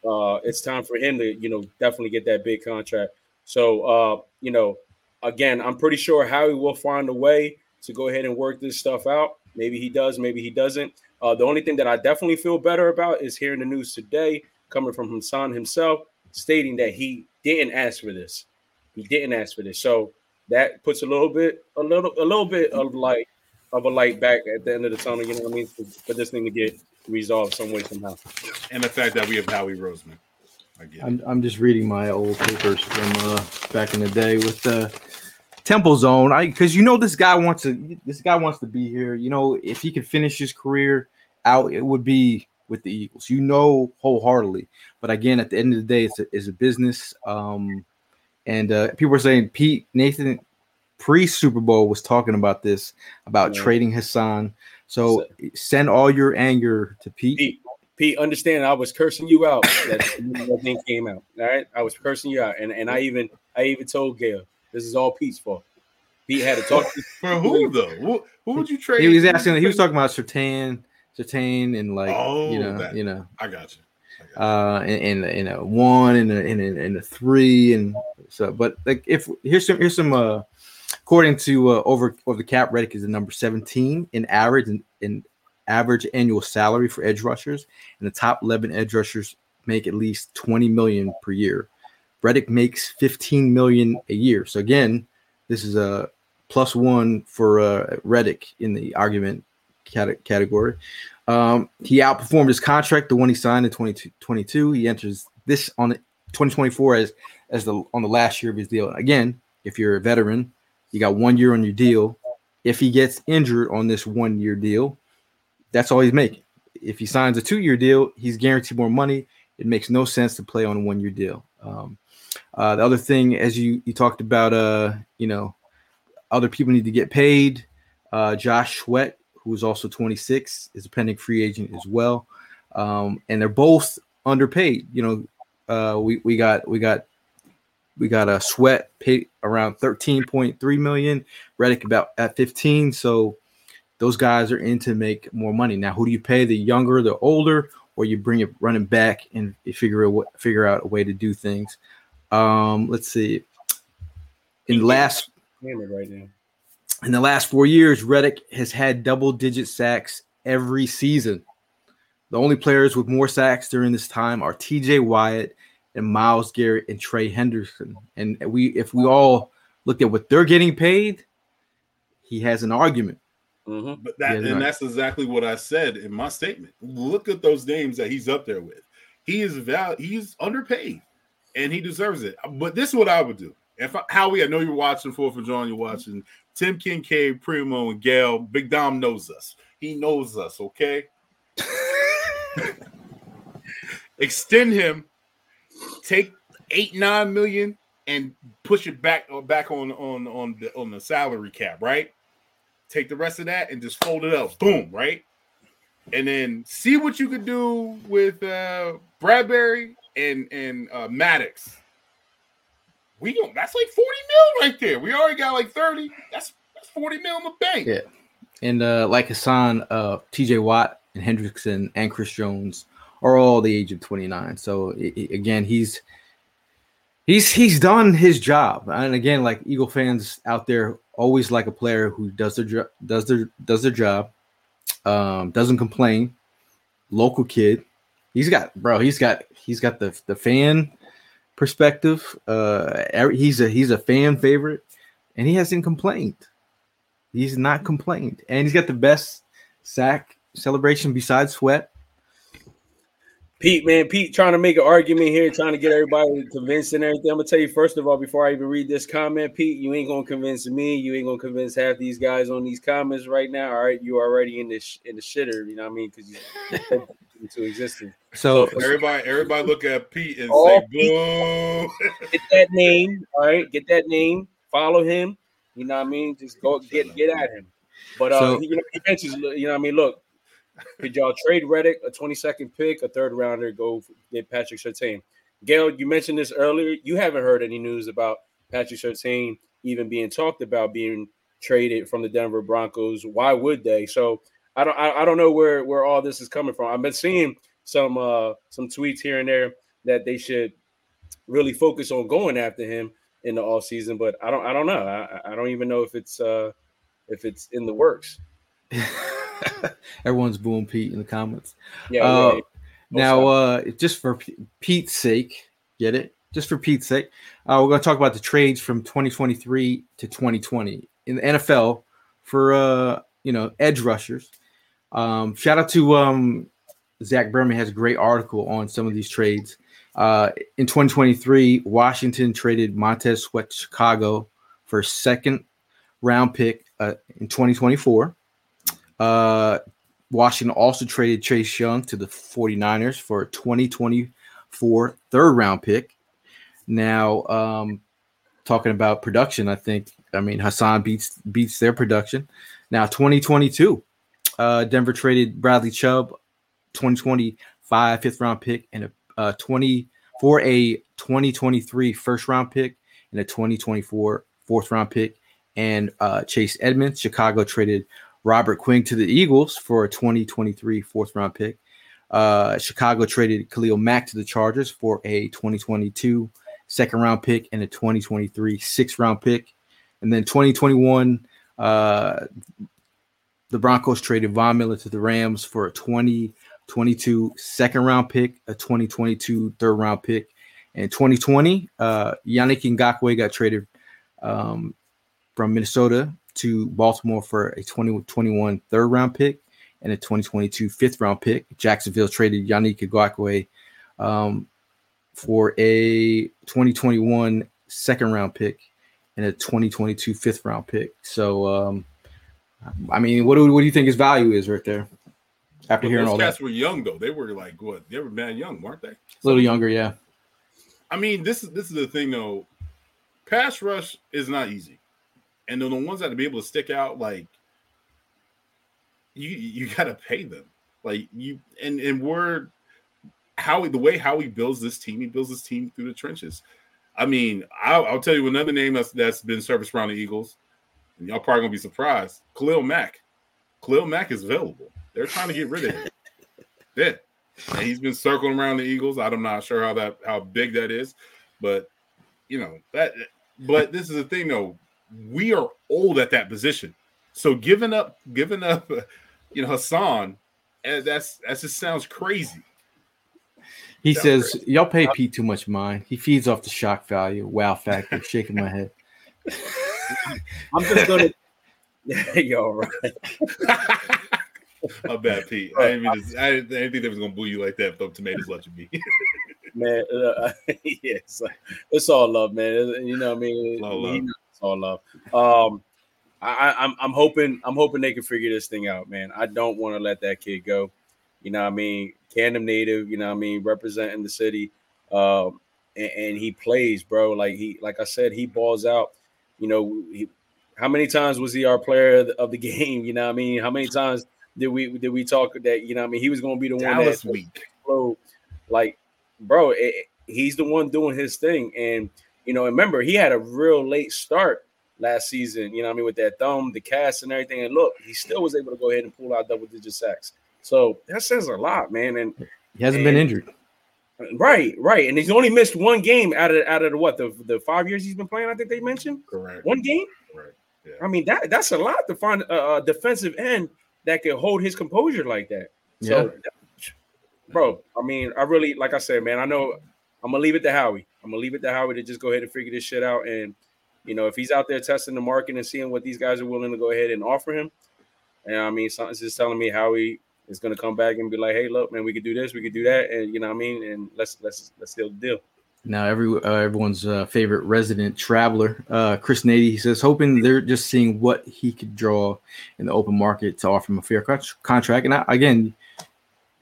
uh, it's time for him to, you know, definitely get that big contract. So, uh, you know, again, I'm pretty sure Howie will find a way to go ahead and work this stuff out. Maybe he does, maybe he doesn't. Uh, the only thing that I definitely feel better about is hearing the news today coming from Haason himself, stating that he didn't ask for this. He didn't ask for this. So that puts a little bit, a little, a little bit of light, of a light back at the end of the tunnel. You know what I mean? For, for this thing to get resolved some way somehow. And the fact that we have Howie Roseman. I get it. I'm, I'm just reading my old papers from uh, back in the day with the Temple Zone. I because you know this guy wants to this guy wants to be here. You know if he could finish his career out, it would be with the Eagles. You know wholeheartedly. But again, at the end of the day, it's a, it's a business. Um, and uh, people are saying Pete Nathan pre Super Bowl was talking about this about Yeah. trading Haason. So send all your anger to Pete. Pete, Pete, understand I was cursing you out that that thing came out. All right, I was cursing you out, and and I even I even told Gail this is all Pete's fault. Pete had to talk. To, For who though? Who, who would you trade? He was asking. He was talking about Surtain, Surtain, and like Oh, you know, that- you know, I got you. I got you. uh, in in, in a one and a, in a, in a three, and so. But like, if here's some here's some uh, according to uh, over over the cap, Reddick is the number seventeen in average in, in average annual salary for edge rushers, and the top eleven edge rushers make at least twenty million per year. Reddick makes fifteen million a year. So again, this is a plus one for uh, Reddick in the argument cate- category. Um, he outperformed his contract, the one he signed in 2022. He enters this on 2024 as as the on the last year of his deal. Again, if you're a veteran, you got one year on your deal. If he gets injured on this one year deal, that's all he's making. If he signs a two year deal, he's guaranteed more money. It makes no sense to play on a one year deal. Um, uh, the other thing, as you you talked about, uh, you know, other people need to get paid. Uh, Josh Sweat, who is also 26, is a pending free agent as well, um, and they're both underpaid. You know, uh, we we got we got we got a Sweat paid around 13.3 million, Reddick about at 15. So those guys are in to make more money. Now, who do you pay? The younger, the older, or you bring it running back and you figure out figure out a way to do things. Um, let's see. In the last right now. in the last four years, Reddick has had double digit sacks every season. The only players with more sacks during this time are TJ Watt and Myles Garrett and Trey Hendrickson. And we if we all look at what they're getting paid, he has an argument. hmm But that, and right. that's exactly what I said in my statement. Look at those names that he's up there with. He is val he's underpaid and he deserves it. But this is what I would do. If I, Howie, I know you're watching Fourth and Jawn, you're watching Tim Kincaid, Primo, and Gail. Big Dom knows us. He knows us, okay? extend him, take eight nine million, and push it back uh, back on on on the on the salary cap, right? Take the rest of that and just fold it up, boom, right? And then see what you could do with uh Bradberry and and uh Maddox. We don't that's like 40 mil right there. We already got like 30. That's that's 40 mil in the bank. Yeah. And uh, like Haason, uh, TJ Watt and Hendrickson and Chris Jones are all the age of 29. So i- i- again, he's he's he's done his job. And again, like Eagle fans out there always like a player who does their does their does their job, um, doesn't complain, local kid. He's got bro, he's got he's got the the fan perspective. Uh he's a he's a fan favorite and he hasn't complained. He's not complained, and he's got the best sack celebration besides Sweat. Pete, man, Pete trying to make an argument here, trying to get everybody convinced and everything. I'm gonna tell you first of all, before I even read this comment, Pete, you ain't gonna convince me. You ain't gonna convince half these guys on these comments right now. All right, you already in this in the shitter. You know what I mean? Because you into existence. So Everybody, everybody look at Pete and say, "Boo!" Get that name, all right. Get that name. Follow him. You know what I mean? Just go get get at him. But uh, So- he, you know, he mentions, you know what I mean? Look, could y'all trade Reddick a 22nd pick, a third rounder, go get Patrick Surtain? Gail, you mentioned this earlier. You haven't heard any news about Patrick Surtain even being talked about being traded from the Denver Broncos. Why would they? So I don't I, I don't know where where all this is coming from. I've been seeing some uh some tweets here and there that they should really focus on going after him in the off season, but I don't I don't know. I, I don't even know if it's uh if it's in the works. everyone's booing Pete in the comments. Yeah. Uh, yeah. Now, uh, just for Pete's sake, get it? Just for Pete's sake, uh, we're going to talk about the trades from 2023 to 2020 in the NFL for uh, you know edge rushers. Um, shout out to um, Zach Berman has a great article on some of these trades. Uh, in 2023, Washington traded Montez Sweat Chicago for a second round pick uh, in 2024. Uh, Washington also traded Chase Young to the 49ers for a 2024 third round pick. Now, um, talking about production, I think I mean Haason beats beats their production. Now, 2022, uh, Denver traded Bradley Chubb, 2025 fifth round pick, and a uh, 20 for a 2023 first round pick and a 2024 fourth round pick. And uh, Chase Edmonds, Chicago traded Robert Quinn to the Eagles for a 2023 fourth round pick. Uh, Chicago traded Khalil Mack to the Chargers for a 2022 second round pick and a 2023 sixth round pick. And then 2021, uh, the Broncos traded Von Miller to the Rams for a 2022 second round pick, a 2022 third round pick. And 2020, uh, Yannick Ngakoue got traded um, from Minnesota to Baltimore for a 2021 third round pick and a 2022 fifth round pick. Jacksonville traded Yannick Ngakoue um, for a 2021 second round pick and a 2022 fifth round pick. So, um, I mean, what do, what do you think his value is right there? After But hearing all cats that, were young though. They were like what? They were man young, weren't they? a little younger, yeah. I mean, this is this is the thing though. Pass rush is not easy, and then the ones that be able to stick out, like you you got to pay them. Like you and and we're how the way how he builds this team, he builds this team through the trenches. I mean, I'll, I'll tell you another name that's that's been serviced around the Eagles, and y'all probably gonna be surprised. Khalil Mack. Khalil Mack is available. They're trying to get rid of him. Yeah. And he's been circling around the Eagles. I'm not sure how that how big that is, but you know that. But this is the thing, though. We are old at that position, so giving up, giving up, you know, Haason, eh, that's that just sounds crazy. He Sounds says, Y'all pay Pete too much mind. He feeds off the shock value, wow factor, shaking my head. I'm just gonna You're right. My bad, Pete. I didn't, mean to, I, didn't, think they was gonna boo you like that. But tomatoes let you be. man. Uh, yeah, it's, it's all love, man. You know what I mean? All love. He knows It's all love. Um, I, I, I'm I'm hoping I'm hoping they can figure this thing out, man. I don't want to let that kid go. You know, what I mean, Camden native. You know, what I mean, representing the city. Um, and, and he plays, bro. Like he, like I said, he balls out. You know, he, how many times was he our player of the, of the game? You know, what I mean, how many times did we did we talk that? You know, what I mean, he was going to be the Dallas one that week. explode. Like, bro, it, he's the one doing his thing. And you know, remember he had a real late start last season. You know, what I mean, with that thumb, the cast, and everything. And look, he still was able to go ahead and pull out double digit sacks. So that says a lot, man. And He hasn't been injured. right, right, and he's only missed one game out of out of the what the the five years he's been playing. I think they mentioned Correct. one game. Correct. I mean that that's a lot to find a, a defensive end that can hold his composure like that. So, bro, I mean, I really like I said, man. I know I'm gonna leave it to Howie. I'm gonna leave it to Howie to just go ahead and figure this shit out. And you know, if he's out there testing the market and seeing what these guys are willing to go ahead and offer him, and I mean, something's just telling me Howie is gonna come back and be like, "Hey, look, man, we could do this, we could do that," and you know what I mean. And let's let's let's seal the deal. Now, every uh, everyone's uh, favorite resident traveler, uh, Chris Nady, he says, hoping they're just seeing what he could draw in the open market to offer him a fair contract. And I, again,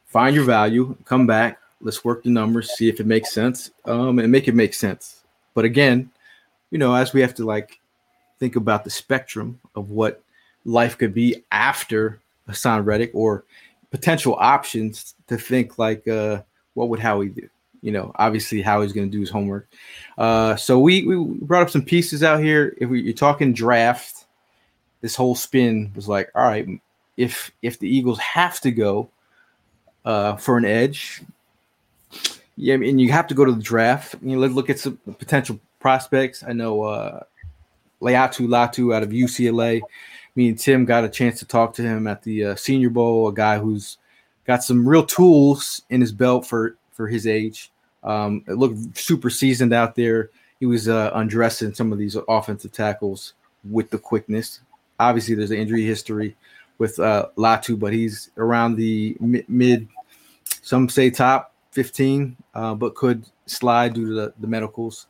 find your value, come back, let's work the numbers, see if it makes sense, um, and make it make sense. But again, you know, as we have to like think about the spectrum of what life could be after Haason Reddick or potential options to think like, uh, what would Howie do? you know, obviously how he's going to do his homework. Uh, so we we brought up some pieces out here. If we, you're talking draft, this whole spin was like, all right, if if the Eagles have to go uh, for an edge, yeah, and you have to go to the draft. You know, let's look at some potential prospects. I know uh, Laiatu Latu out of UCLA. Me and Tim got a chance to talk to him at the uh, Senior Bowl. A guy who's got some real tools in his belt for for his age. Um, it looked super seasoned out there. He was uh, undressing some of these offensive tackles with the quickness. Obviously, there's an injury history with uh, Latu, but he's around the mi- mid, some say top 15, uh, but could slide due to the, the medicals.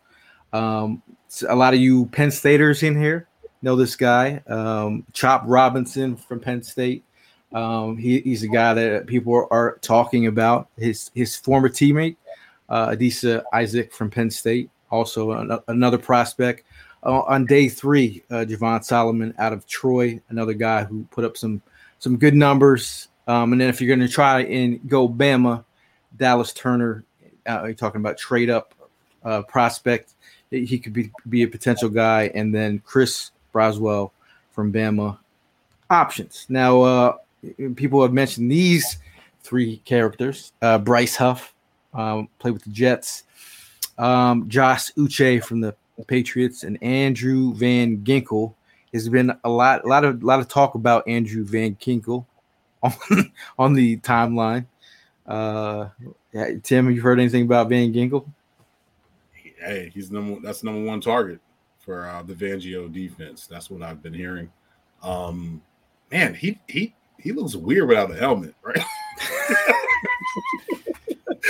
Um, a lot of you Penn Staters in here know this guy, um, Chop Robinson from Penn State. Um, he, he's a guy that people are talking about. His his former teammate, uh, Adisa Isaac from Penn State, also an, another prospect. Uh, on day three, uh, Javon Solomon out of Troy, another guy who put up some some good numbers. Um, and then if you're going to try and go Bama, Dallas Turner, uh, you're talking about trade up uh, prospect. He could be be a potential guy, and then Chris Braswell from Bama options. Now, uh, people have mentioned these three characters. Uh, Bryce Huff um, played with the Jets. Um, Josh Uche from the Patriots and Andrew Van Ginkel. There's been a lot, a lot of, a lot of talk about Andrew Van Ginkel on, on the timeline. Uh, Tim, have you heard anything about Van Ginkel? Hey, he's number. That's number one target for uh, the Fangio defense. That's what I've been hearing. Um, man, he he he looks weird without a helmet, right?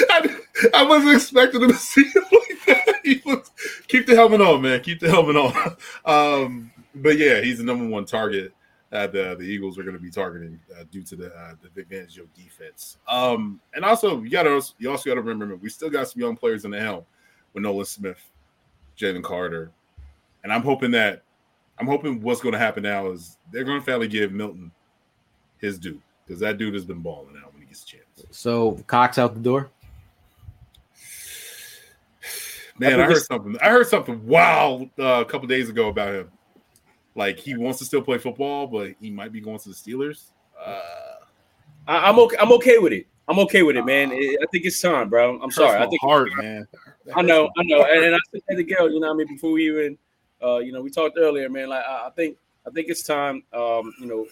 I, I wasn't expecting him to see him like that. He looks, keep the helmet on, man. Keep the helmet on. Um, but yeah, he's the number one target that the, the Eagles are going to be targeting uh, due to the uh, the Vic Fangio defense. Um, and also, you got to you also got to remember we still got some young players in the helm with Nolan Smith, Jalen Carter, and I'm hoping that I'm hoping what's going to happen now is they're going to finally give Milton his due because that dude has been balling out when he gets a chance. So Cox out the door. Man, think I heard something. I heard something wow uh, a couple days ago about him. Like he wants to still play football, but he might be going to the Steelers. Uh, I, I'm okay. I'm okay with it. I'm okay with it, man. It- I think it's time, bro. I'm sorry. I think hard, man. I know, I know, and, and I said to the girl, you know, what I mean, before we even, uh, you know, we talked earlier, man. Like, I, I think, I think it's time. Um, you know,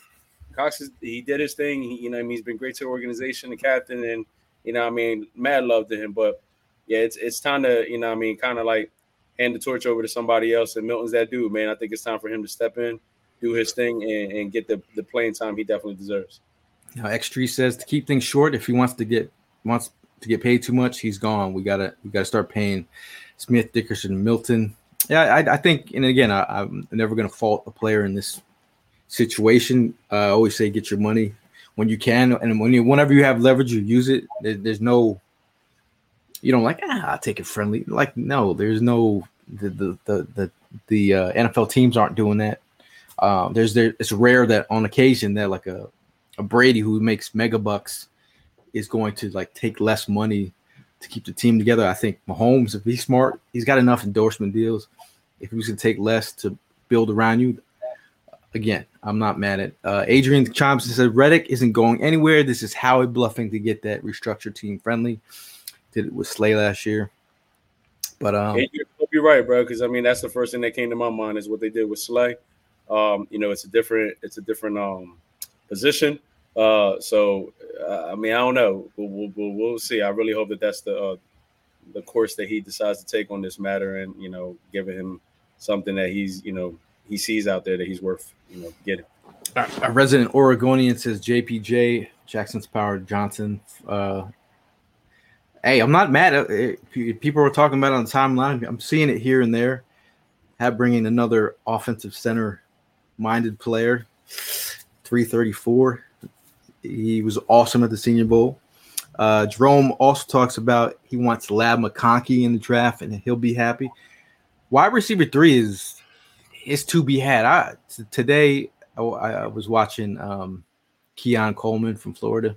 Cox, is, he did his thing. He, you know, I mean, he's been great to the organization, the captain, and you know, what I mean, mad love to him. But yeah, it's it's time to, you know, what I mean, kind of like hand the torch over to somebody else. And Milton's that dude, man. I think it's time for him to step in, do his thing, and, and get the the playing time he definitely deserves. Now, X3 says to keep things short. If he wants to get wants to get paid too much, he's gone. We gotta we gotta start paying Smith, Dickerson, Milton. Yeah, I, I think, and again, I, I'm never gonna fault a player in this situation. Uh, I always say get your money when you can, and when you whenever you have leverage, you use it. There, there's no, you don't like ah, I'll take it friendly. Like no, there's no the the the the, the uh, NFL teams aren't doing that. Um, there's there it's rare that on occasion that like a a Brady who makes mega bucks is going to like take less money to keep the team together. I think Mahomes, if he's smart, he's got enough endorsement deals. If he's gonna take less to build around you, again, I'm not mad at uh, Adrian and said Reddick isn't going anywhere. This is Howie bluffing to get that restructured team friendly. Did it with Slay last year. But um, you're, you're right, bro. Because I mean, that's the first thing that came to my mind is what they did with Slay. Um, you know, it's a different, it's a different um, position. Uh, so uh, I mean, I don't know. We'll, we'll, we'll, see. I really hope that that's the uh, the course that he decides to take on this matter, and you know, giving him something that he's you know he sees out there that he's worth you know getting. A resident Oregonian says JPJ Jackson Powers-Johnson. Uh, hey, I'm not mad. It. People are talking about on the timeline. I'm seeing it here and there. Have bringing another offensive center minded player, 334 he was awesome at the Senior Bowl. Uh, Jerome also talks about he wants Ladd McConkey in the draft, and he'll be happy. Wide receiver three is is to be had. I t- today I, I, was watching um, Keon Coleman from Florida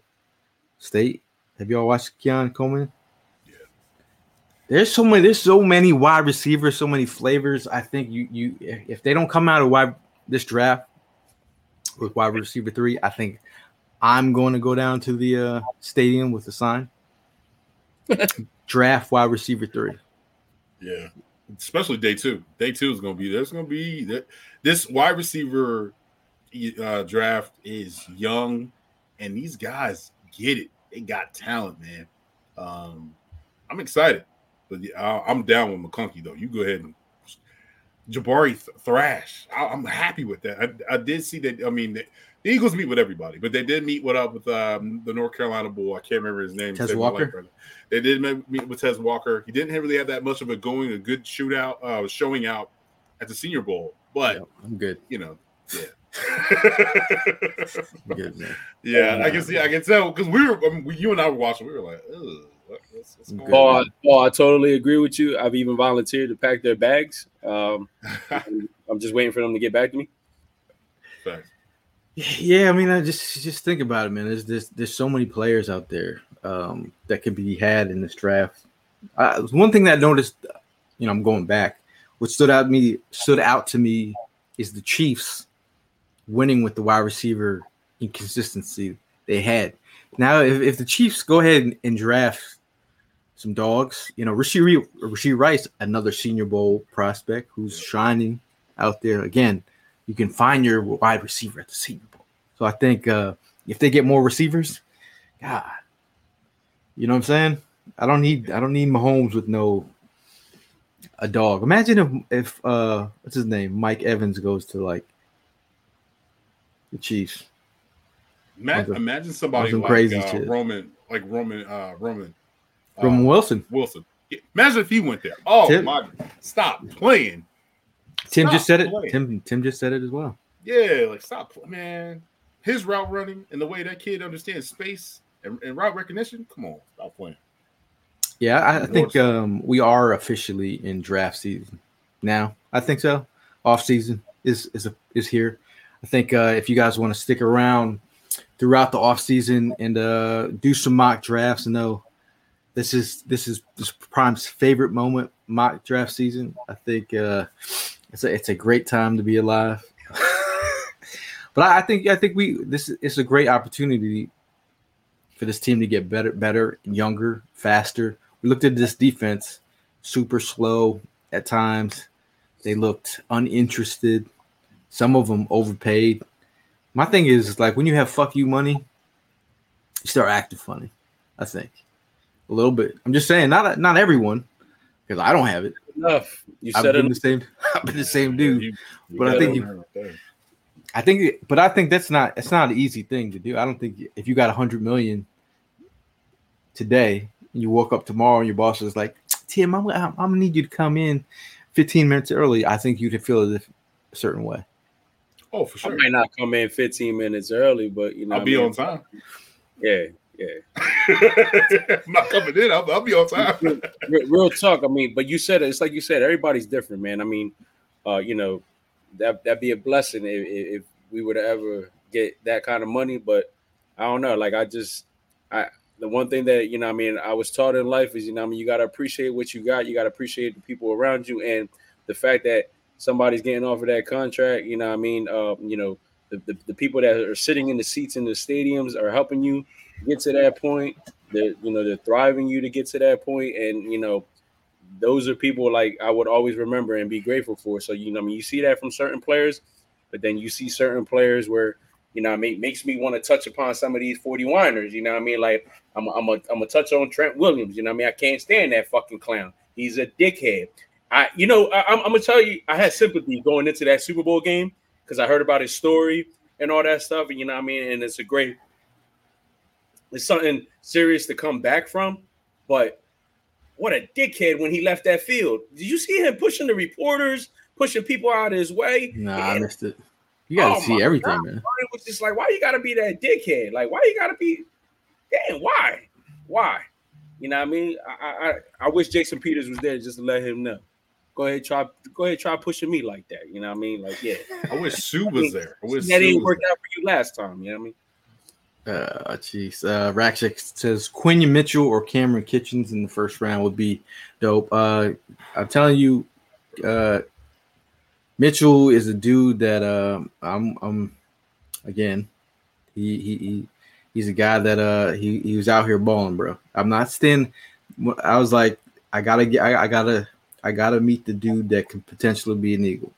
State. Have y'all watched Keon Coleman? Yeah. There's so many. There's so many wide receivers, so many flavors. I think you you if they don't come out of wide this draft with wide receiver three, I think I'm going to go down to the uh, stadium with a sign. Draft wide receiver three. Yeah, especially day two. Day two is going to be there's going to be that this wide receiver uh, draft is young, and these guys get it. They got talent, man. Um, I'm excited, but I'm down with McConkey though. You go ahead and Jamari Thrash. I, am happy with that. I, I, did see that. I mean, the, the, Eagles meet with everybody, but they did meet with up with um, the North Carolina bull. I can't remember his name. Tez Walker. They did meet with Tez Walker. He didn't really have that much of a going, a good shootout, uh, showing out at the Senior Bowl. But yeah, I'm good. You know, yeah. Good. Yeah, I can see. I can tell because we were, I mean, we, you and I were watching. We were like, Ugh. What's, what's oh, I, oh, I totally agree with you. I've even volunteered to pack their bags. Um, I'm just waiting for them to get back to me. Thanks. Yeah, I mean, I just just think about it, man. There's there's, there's so many players out there um, that could be had in this draft. Uh, one thing that I noticed, you know, I'm going back. What stood out me stood out to me is the Chiefs winning with the wide receiver inconsistency they had. Now, if, if the Chiefs go ahead and, and draft some dogs. You know, Rashee, Rashee Rice, another Senior Bowl prospect who's shining out there. Again, you can find your wide receiver at the Senior Bowl. So I think uh, if they get more receivers, God, you know what I'm saying? I don't need I don't need Mahomes with no a dog. Imagine if if uh what's his name Mike Evans goes to like the Chiefs. Imagine, imagine somebody like crazy uh, Roman, like Roman, uh, Roman from uh, Wilson. Wilson. Imagine if he went there. Oh Tim, my! Stop playing. Tim stop just said playing. it. Tim Tim just said it as well. Yeah, like stop, man. His route running and the way that kid understands space and, and route recognition. Come on, stop playing. Yeah, I, I think um, we are officially in draft season now. I think so. Off season is is a, is here. I think uh, if you guys want to stick around throughout the off season and uh, do some mock drafts, and know this is this is this Prime's favorite moment mock draft season. I think uh, it's a it's a great time to be alive. but I, I, think I think we this is a great opportunity for this team to get better, better, younger, faster. We looked at this defense, super slow at times. They looked uninterested. Some of them overpaid. My thing is like when you have fuck you money, you start acting funny. I think a little bit. I'm just saying, not not everyone, because I don't have it. Enough. You I've said been it. the same. I've been the same dude. You, you but I think you, I think, but I think that's not. It's not an easy thing to do. I don't think if you got a hundred million today, and you woke up tomorrow, and your boss is like, "Tim, I'm, I'm, gonna need you to come in 15 minutes early." I think you'd feel a certain way. Oh, for sure. I might not come in 15 minutes early, but you know, I'll be I mean? on time. Yeah, yeah. I'm not coming in. I'll, I'll be on time. Re- real talk. I mean, but you said it. It's like you said. Everybody's different, man. I mean, uh, you know, that that'd be a blessing if, if we would ever get that kind of money. But I don't know. Like I just, I the one thing that you know, I mean, I was taught in life is you know, I mean, you got to appreciate what you got. You got to appreciate the people around you, and the fact that somebody's getting off of that contract. You know, I mean, uh, you know, the, the the people that are sitting in the seats in the stadiums are helping you get to that point. They're you know they're thriving you to get to that point, and you know those are people like I would always remember and be grateful for. So you know, I mean, you see that from certain players, but then you see certain players where you know, I mean, makes me want to touch upon some of these forty winers. You know, what I mean, like I'm, I'm, a, I'm a touch on Trent Williams. You know, what I mean, I can't stand that fucking clown. He's a dickhead. I, you know, I, I'm, I'm gonna tell you, I had sympathy going into that Super Bowl game because I heard about his story and all that stuff, and you know, what I mean, and it's a great, it's something serious to come back from, but what a dickhead when he left that field. Did you see him pushing the reporters, pushing people out of his way? Nah, I missed it. You gotta Oh see everything, God. man. It was just like, why you gotta be that dickhead? Like, why you gotta be? Damn, why? Why? You know what I mean? I I- I wish Jason Peters was there just to let him know. Go ahead, try. Go ahead, try pushing me like that. You know what I mean? Like, yeah, I wish Sue was there. I wish that Sue didn't work out for you last time. You know what I mean? Uh, jeez. Uh, Rackcheck says Quinyon Mitchell or Kamren Kinchens in the first round would be dope. Uh, I'm telling you, uh, Mitchell is a dude that uh, I'm. I'm again. He he he. He's a guy that uh he, he was out here balling, bro. I'm not standing. I was like, I gotta get, I, I gotta, I gotta meet the dude that could potentially be an Eagle.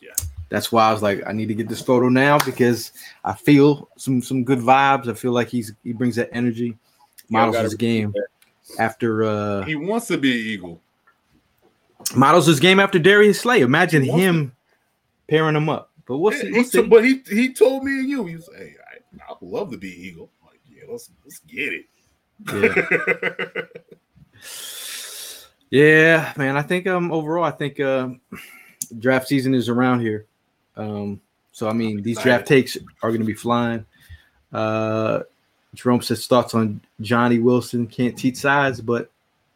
Yeah. That's why I was like, I need to get this photo now because I feel some some good vibes. I feel like he's he brings that energy, models his game after uh He wants to be an Eagle. models his game after Darius Slay. Imagine He him pairing him up. But we'll he We'll see. but he he told me and you, he was, hey, I, I'd love to be Eagle. I'm like, yeah, let's let's get it. Yeah. Yeah, man. I think um overall, I think uh, draft season is around here. Um, so I mean, these draft takes are going to be flying. Uh, Jerome says thoughts on Johnny Wilson can't teach size, but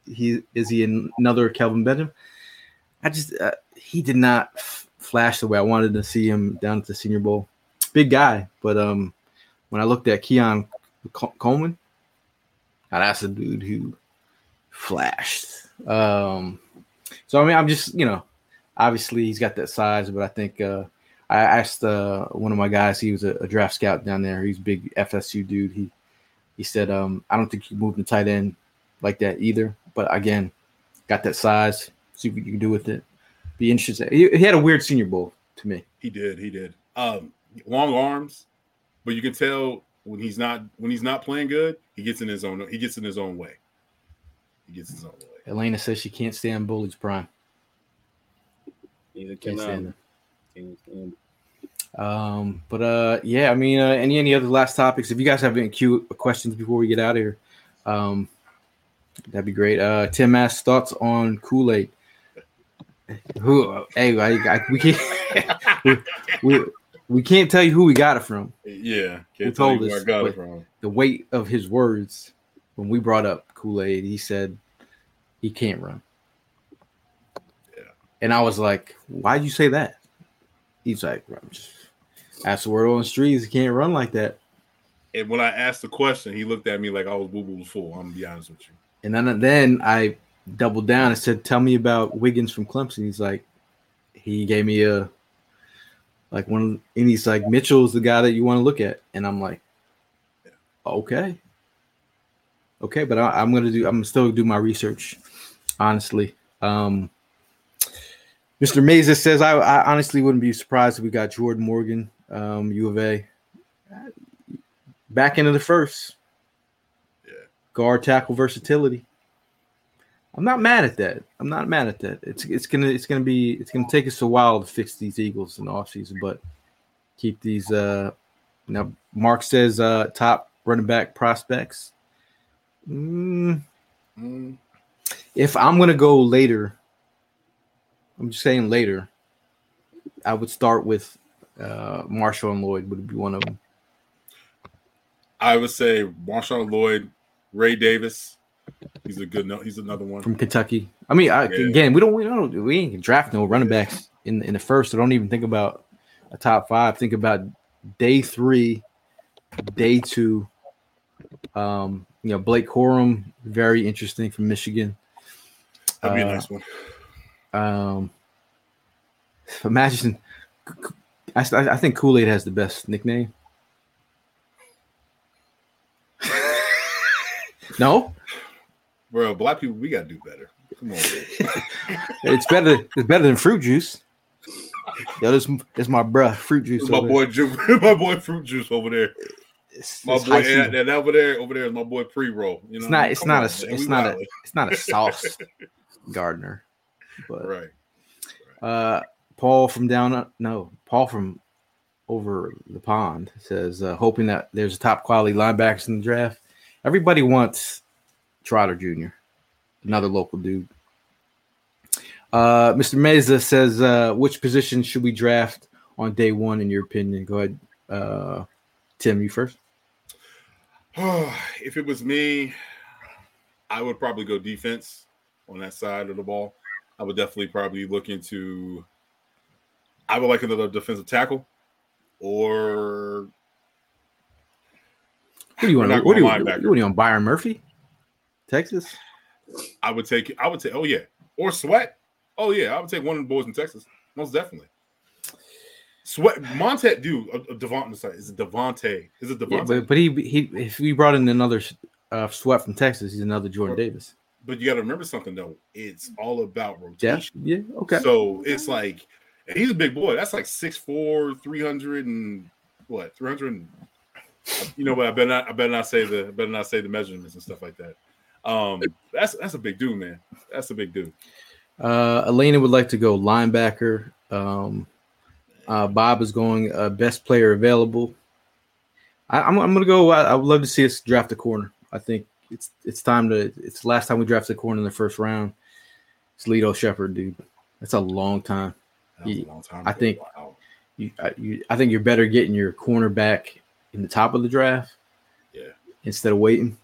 he is he another Kelvin Benjamin? I just uh, he did not f- flash the way I wanted to see him down at the Senior Bowl. Big guy, but um, when I looked at Keon Col- Coleman, now that's a dude who flashed. Um, so I mean, I'm just you know, obviously he's got that size, but I think uh, I asked uh, one of my guys, he was a, a draft scout down there. He's a big FSU dude. He he said, um, I don't think you move the tight end like that either. But again, got that size. See what you can do with it. Be interesting. He, he had a weird Senior Bowl to me. He did, he did. Um, long arms, but you can tell when he's not when he's not playing good, he gets in his own he gets in his own way. He gets his own way. Elena says she can't stand bullies, prime. Neither Can't can stand I. him. Can't stand Um, but uh, yeah, I mean, uh, any any other last topics? If you guys have any cute questions before we get out of here, um, that'd be great. Uh, Tim asks thoughts on Kool Aid. Who? Hey, I, I, we can't we, we, we can't tell you who we got it from. Yeah, Who can't tell you told where us, I got it from. The weight of his words when we brought up Kool Aid, he said he can't run. Yeah. And I was like, "Why'd you say that?" He's like, "I'm just that's the word on the streets. He can't run like that." And when I asked the question, he looked at me like I was boo boo full. I'm gonna be honest with you. And then then I doubled down and said, "Tell me about Wiggins from Clemson." He's like, he gave me a like one, and he's like, Mitchell's the guy that you want to look at, and I'm like, okay, okay, but I, I'm gonna do, I'm still do my research, honestly. Um, Mr. Mesa says, I, I honestly wouldn't be surprised if we got Jordan Morgan, um, U of A, back into the first Yeah. guard tackle versatility. I'm not mad at that. I'm not mad at that. It's it's gonna it's gonna be it's gonna take us a while to fix these Eagles in the offseason, but keep these uh now Mark says uh top running back prospects. Mm, Mm, if I'm gonna go later, I'm just saying later, I would start with uh, Marshall and Lloyd would be one of them. I would say MarShawn Lloyd, Ray Davis. He's a good no. He's another one. from Kentucky. I mean, I, Yeah. again, we don't we don't we ain't draft no running backs in in the first. So don't even think about a top five. Think about day three, day two. Um, you know, Blake Corum, very interesting from Michigan. That'd be a Uh, nice one. Um, imagine, I, I think Kool Aid has the best nickname. no, Bro, black people, we gotta do better. Come on, it's better. It's better than fruit juice. Yo, this, this my bruh, fruit juice. my boy, Ju- my boy, fruit juice over there. It's, My it's boy, and, and over there, over there is my boy pre roll. You know, It's not. It's not on, a. man, It's we not a. It's not a sauce gardener. But right. uh, Paul from down. uh, No, Paul from over the pond says, uh, hoping that there's a top quality linebackers in the draft. Everybody wants Trotter Jr., another local dude. Uh, Mr. Meza says, uh, which position should we draft on day one, in your opinion? Go ahead, uh, Tim. You first. if it was me, I would probably go defense on that side of the ball. I would definitely probably look into. I would like another defensive tackle, or What do you want? What do you, what do you want? Byron Murphy, Texas. I would take. I would take. Oh yeah, or Sweat. Oh yeah, I would take one of the boys in Texas. Most definitely. Sweat Monte, dude. Uh, uh, Devontae. Sorry, is it Devonte? Is it Yeah, but but he he if we brought in another uh, sweat from Texas, he's another Jordan Davis. But you got to remember something though. It's all about rotation. yeah, okay. So it's like he's a big boy. That's like 6'4", 300 and what? 300 you know what? I better not I better not say the I better not say the measurements and stuff like that. Um that's that's a big dude, man. That's a big dude. Uh, Elena would like to go linebacker. Um, uh, Bob is going uh, best player available. I, I'm, I'm gonna go. I, I would love to see us draft a corner. I think it's it's time to. It's the last time we drafted a corner in the first round. It's Lito Sheppard, dude. That's a long time. That was a long time I think- Wow. You, I, you, I think you're better getting your cornerback in the top of the draft. Yeah. Instead of waiting,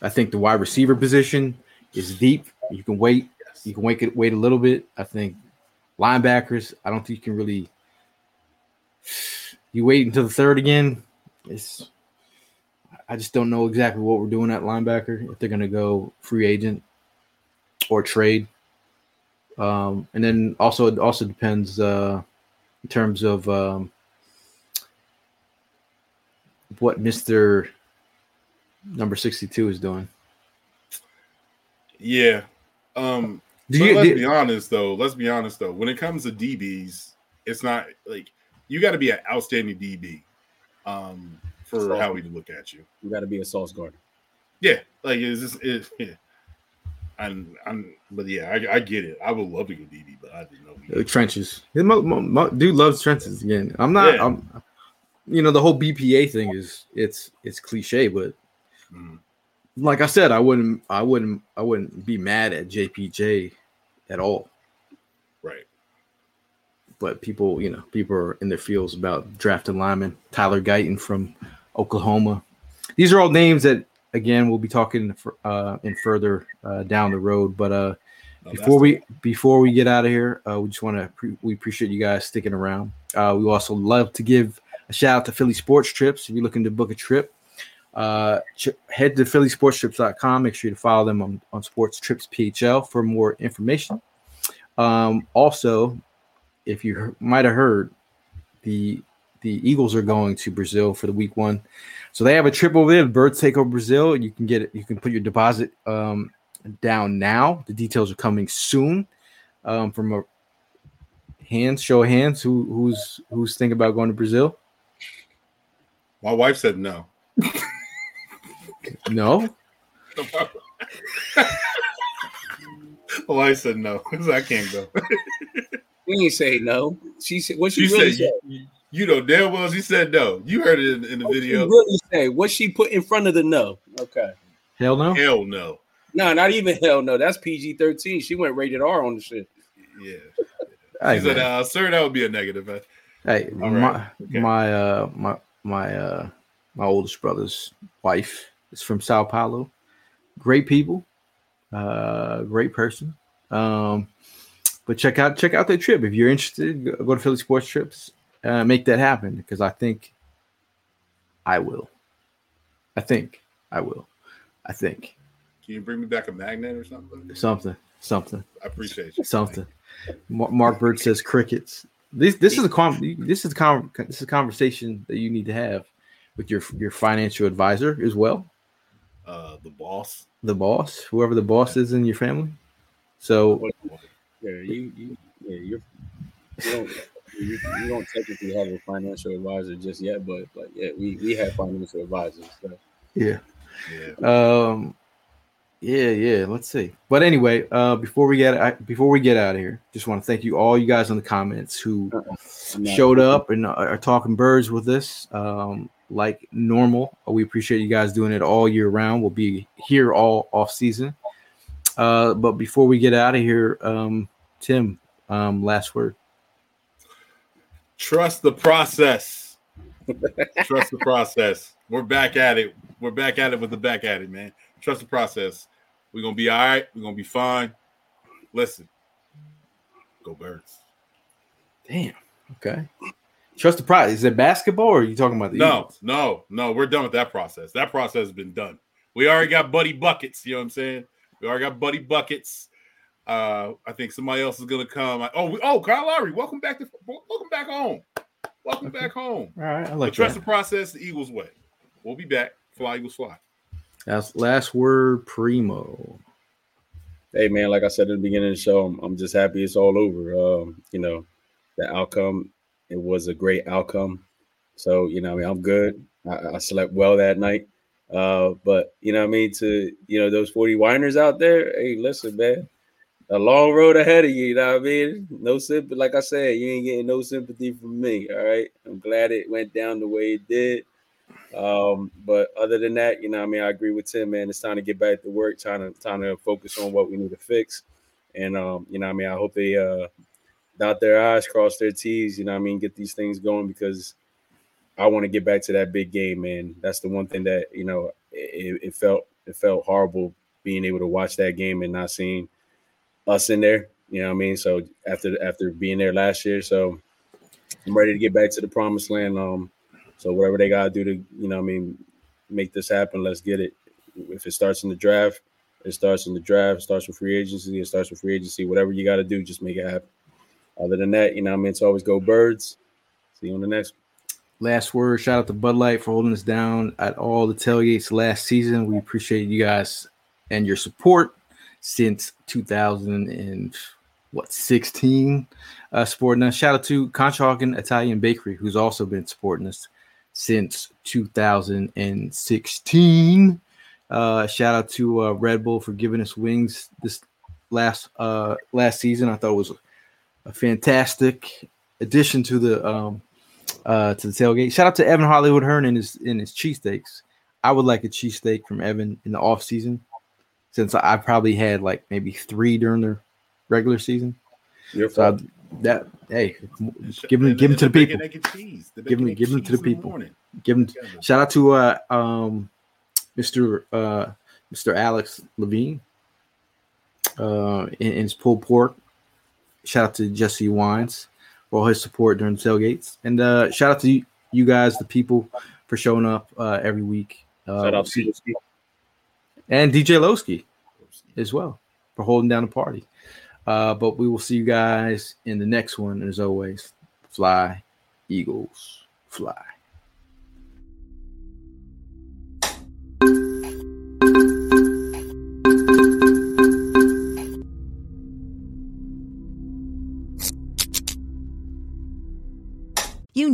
I think the wide receiver position is deep. You can wait. Yes. You can wait wait a little bit. I think linebackers. I don't think you can really. You wait until the third again. It's. I just don't know exactly what we're doing at linebacker. If they're going to go free agent or trade, um, and then also it also depends uh, in terms of um, what Mister Number Sixty Two is doing. Yeah. Um Do you, let's do- be honest though. Let's be honest though. When it comes to DBs, it's not like you got to be an outstanding DB um, for Sauce. how we look at you. You got to be a sauce guard. Yeah, like it's just it, yeah. And I'm, but yeah, I, I get it. I would love to go DB, but I didn't know. Trenches. His mo- mo- mo- dude loves trenches again. I'm not. Yeah. I'm. You know the whole BPA thing is it's it's cliche, but Mhm. like I said, I wouldn't I wouldn't I wouldn't be mad at JPJ at all. But people, you know, people are in their fields about drafting linemen. Tyler Guyton from Oklahoma. These are all names that again we'll be talking uh, in further uh, down the road. But uh, No, before we before we get out of here, uh, we just want to pre- we appreciate you guys sticking around. Uh, we also love to give a shout out to Philly Sports Trips. If you're looking to book a trip, uh, ch- head to phillysportstrips.com. Make sure to follow them on, on Sports Trips PHL for more information. Um, also, if you might have heard, the the Eagles are going to Brazil for the week one, so they have a trip over there. The Birds take over Brazil. You can get it. You can put your deposit um, down now. The details are coming soon. Um, from a hands, show of hands, who who's who's thinking about going to Brazil? My wife said no. No, My wife said no. because I can't go. We ain't say no. She said what she, She really said, said. you, you know damn well she said no. You heard it in, in the What she video. really say? What she put in front of the no? Okay. hell no. Hell no. No, not even hell no. That's PG thirteen. She went rated R on the shit. Yeah. Hey, She said, man. uh, sir, that would be a negative. Uh, Hey, All my right. Okay. my uh my my uh my oldest brother's wife is from Sao Paulo. Great people, uh, great person. Um, but check out check out their trip if you're interested. Go, to Philly Sports Trips. Uh, make that happen because I think I will. I think I will. I think Can you bring me back a magnet or something? something something I appreciate you. something. Mar- Mark Bird says crickets. This this is a this is a con- this is a conversation that you need to have with your your financial advisor as well, Uh, the boss. the boss, whoever the boss is in your family. So Yeah, you, you yeah, you're, you don't you, you don't technically have a financial advisor just yet, but like yeah, we we have financial advisors. So. yeah, Yeah. um, yeah, yeah. Let's see. But anyway, uh, before we get I, before we get out of here, just want to thank you all you guys in the comments who I'm showed up and are are talking birds with us um, like normal. We appreciate you guys doing it all year round. We'll be here all off season. Uh, but before we get out of here, um, Tim, um, last word. Trust the process. Trust the process. We're back at it. We're back at it with the back at it, man. Trust the process. We're gonna be all right. We're gonna be fine. Listen, go birds. Damn. Okay. Trust the process. Is it basketball or are you talking about the No, Eagles? no, no. We're done with that process. That process has been done. We already got buddy buckets. You know what I'm saying? We already got buddy buckets. Uh, I think somebody else is gonna come. Oh, we, oh, Kyle Lowry, welcome back to welcome back home. Welcome back home. All right. I But like trust that. the process, the Eagles way. We'll be back. Fly Eagles fly. That's last word, primo. Hey man, like I said at the beginning of the show, I'm, I'm just happy it's all over. Um, you know, the outcome, it was a great outcome. So, you know, I mean, I'm good. I, I slept well that night. Uh, but you know I mean, to you know, those 40 whiners out there, hey, listen, man, a long road ahead of you, you know what I mean? No sympathy, like I said, you ain't getting no sympathy from me. All right. I'm glad it went down the way it did. Um, but other than that, you know, I mean, I agree with Tim, man. It's time to get back to work, trying to trying to focus on what we need to fix. And um, you know, I mean, I hope they uh dot their I's, cross their T's, you know, I mean, get these things going because I want to get back to that big game, man. That's the one thing that you know it, it felt it felt horrible being able to watch that game and not seeing us in there. You know what I mean? So after after being there last year, so I'm ready to get back to the promised land. Um, so whatever they gotta do to, you know, I mean, make this happen, let's get it. If it starts in the draft, it starts in the draft, it starts with free agency, it starts with free agency. Whatever you gotta do, just make it happen. Other than that, you know, what I mean, it's always go birds. See you on the next. Last word. Shout out to Bud Light for holding us down at all the tailgates last season. We appreciate you guys and your support since 2000 and what 16 uh supporting us. Shout out to Conshohocken Italian Bakery, who's also been supporting us since 2016. Uh shout out to uh, Red Bull for giving us wings this last uh last season. I thought it was a fantastic addition to the um uh to the tailgate. Shout out to Evan Hollywood Hearn and his in his cheesesteaks. I would like a cheesesteak from Evan in the off season since I, probably had like maybe three during the regular season. Your So I, that hey, give them give them to the people. Bacon, egg, and cheese. Give them- give them to the people. Give them shout out to uh um Mr. uh Mr. Alex Levine uh in, in his pulled pork. Shout out to Jesse Wines for all his support during the tailgates. And uh shout out to you, you guys, the people, for showing up uh every week. Uh, Shout out to and DJ Lowski as well for holding down the party. Uh, but we will see you guys in the next one. And As always, fly, Eagles, fly.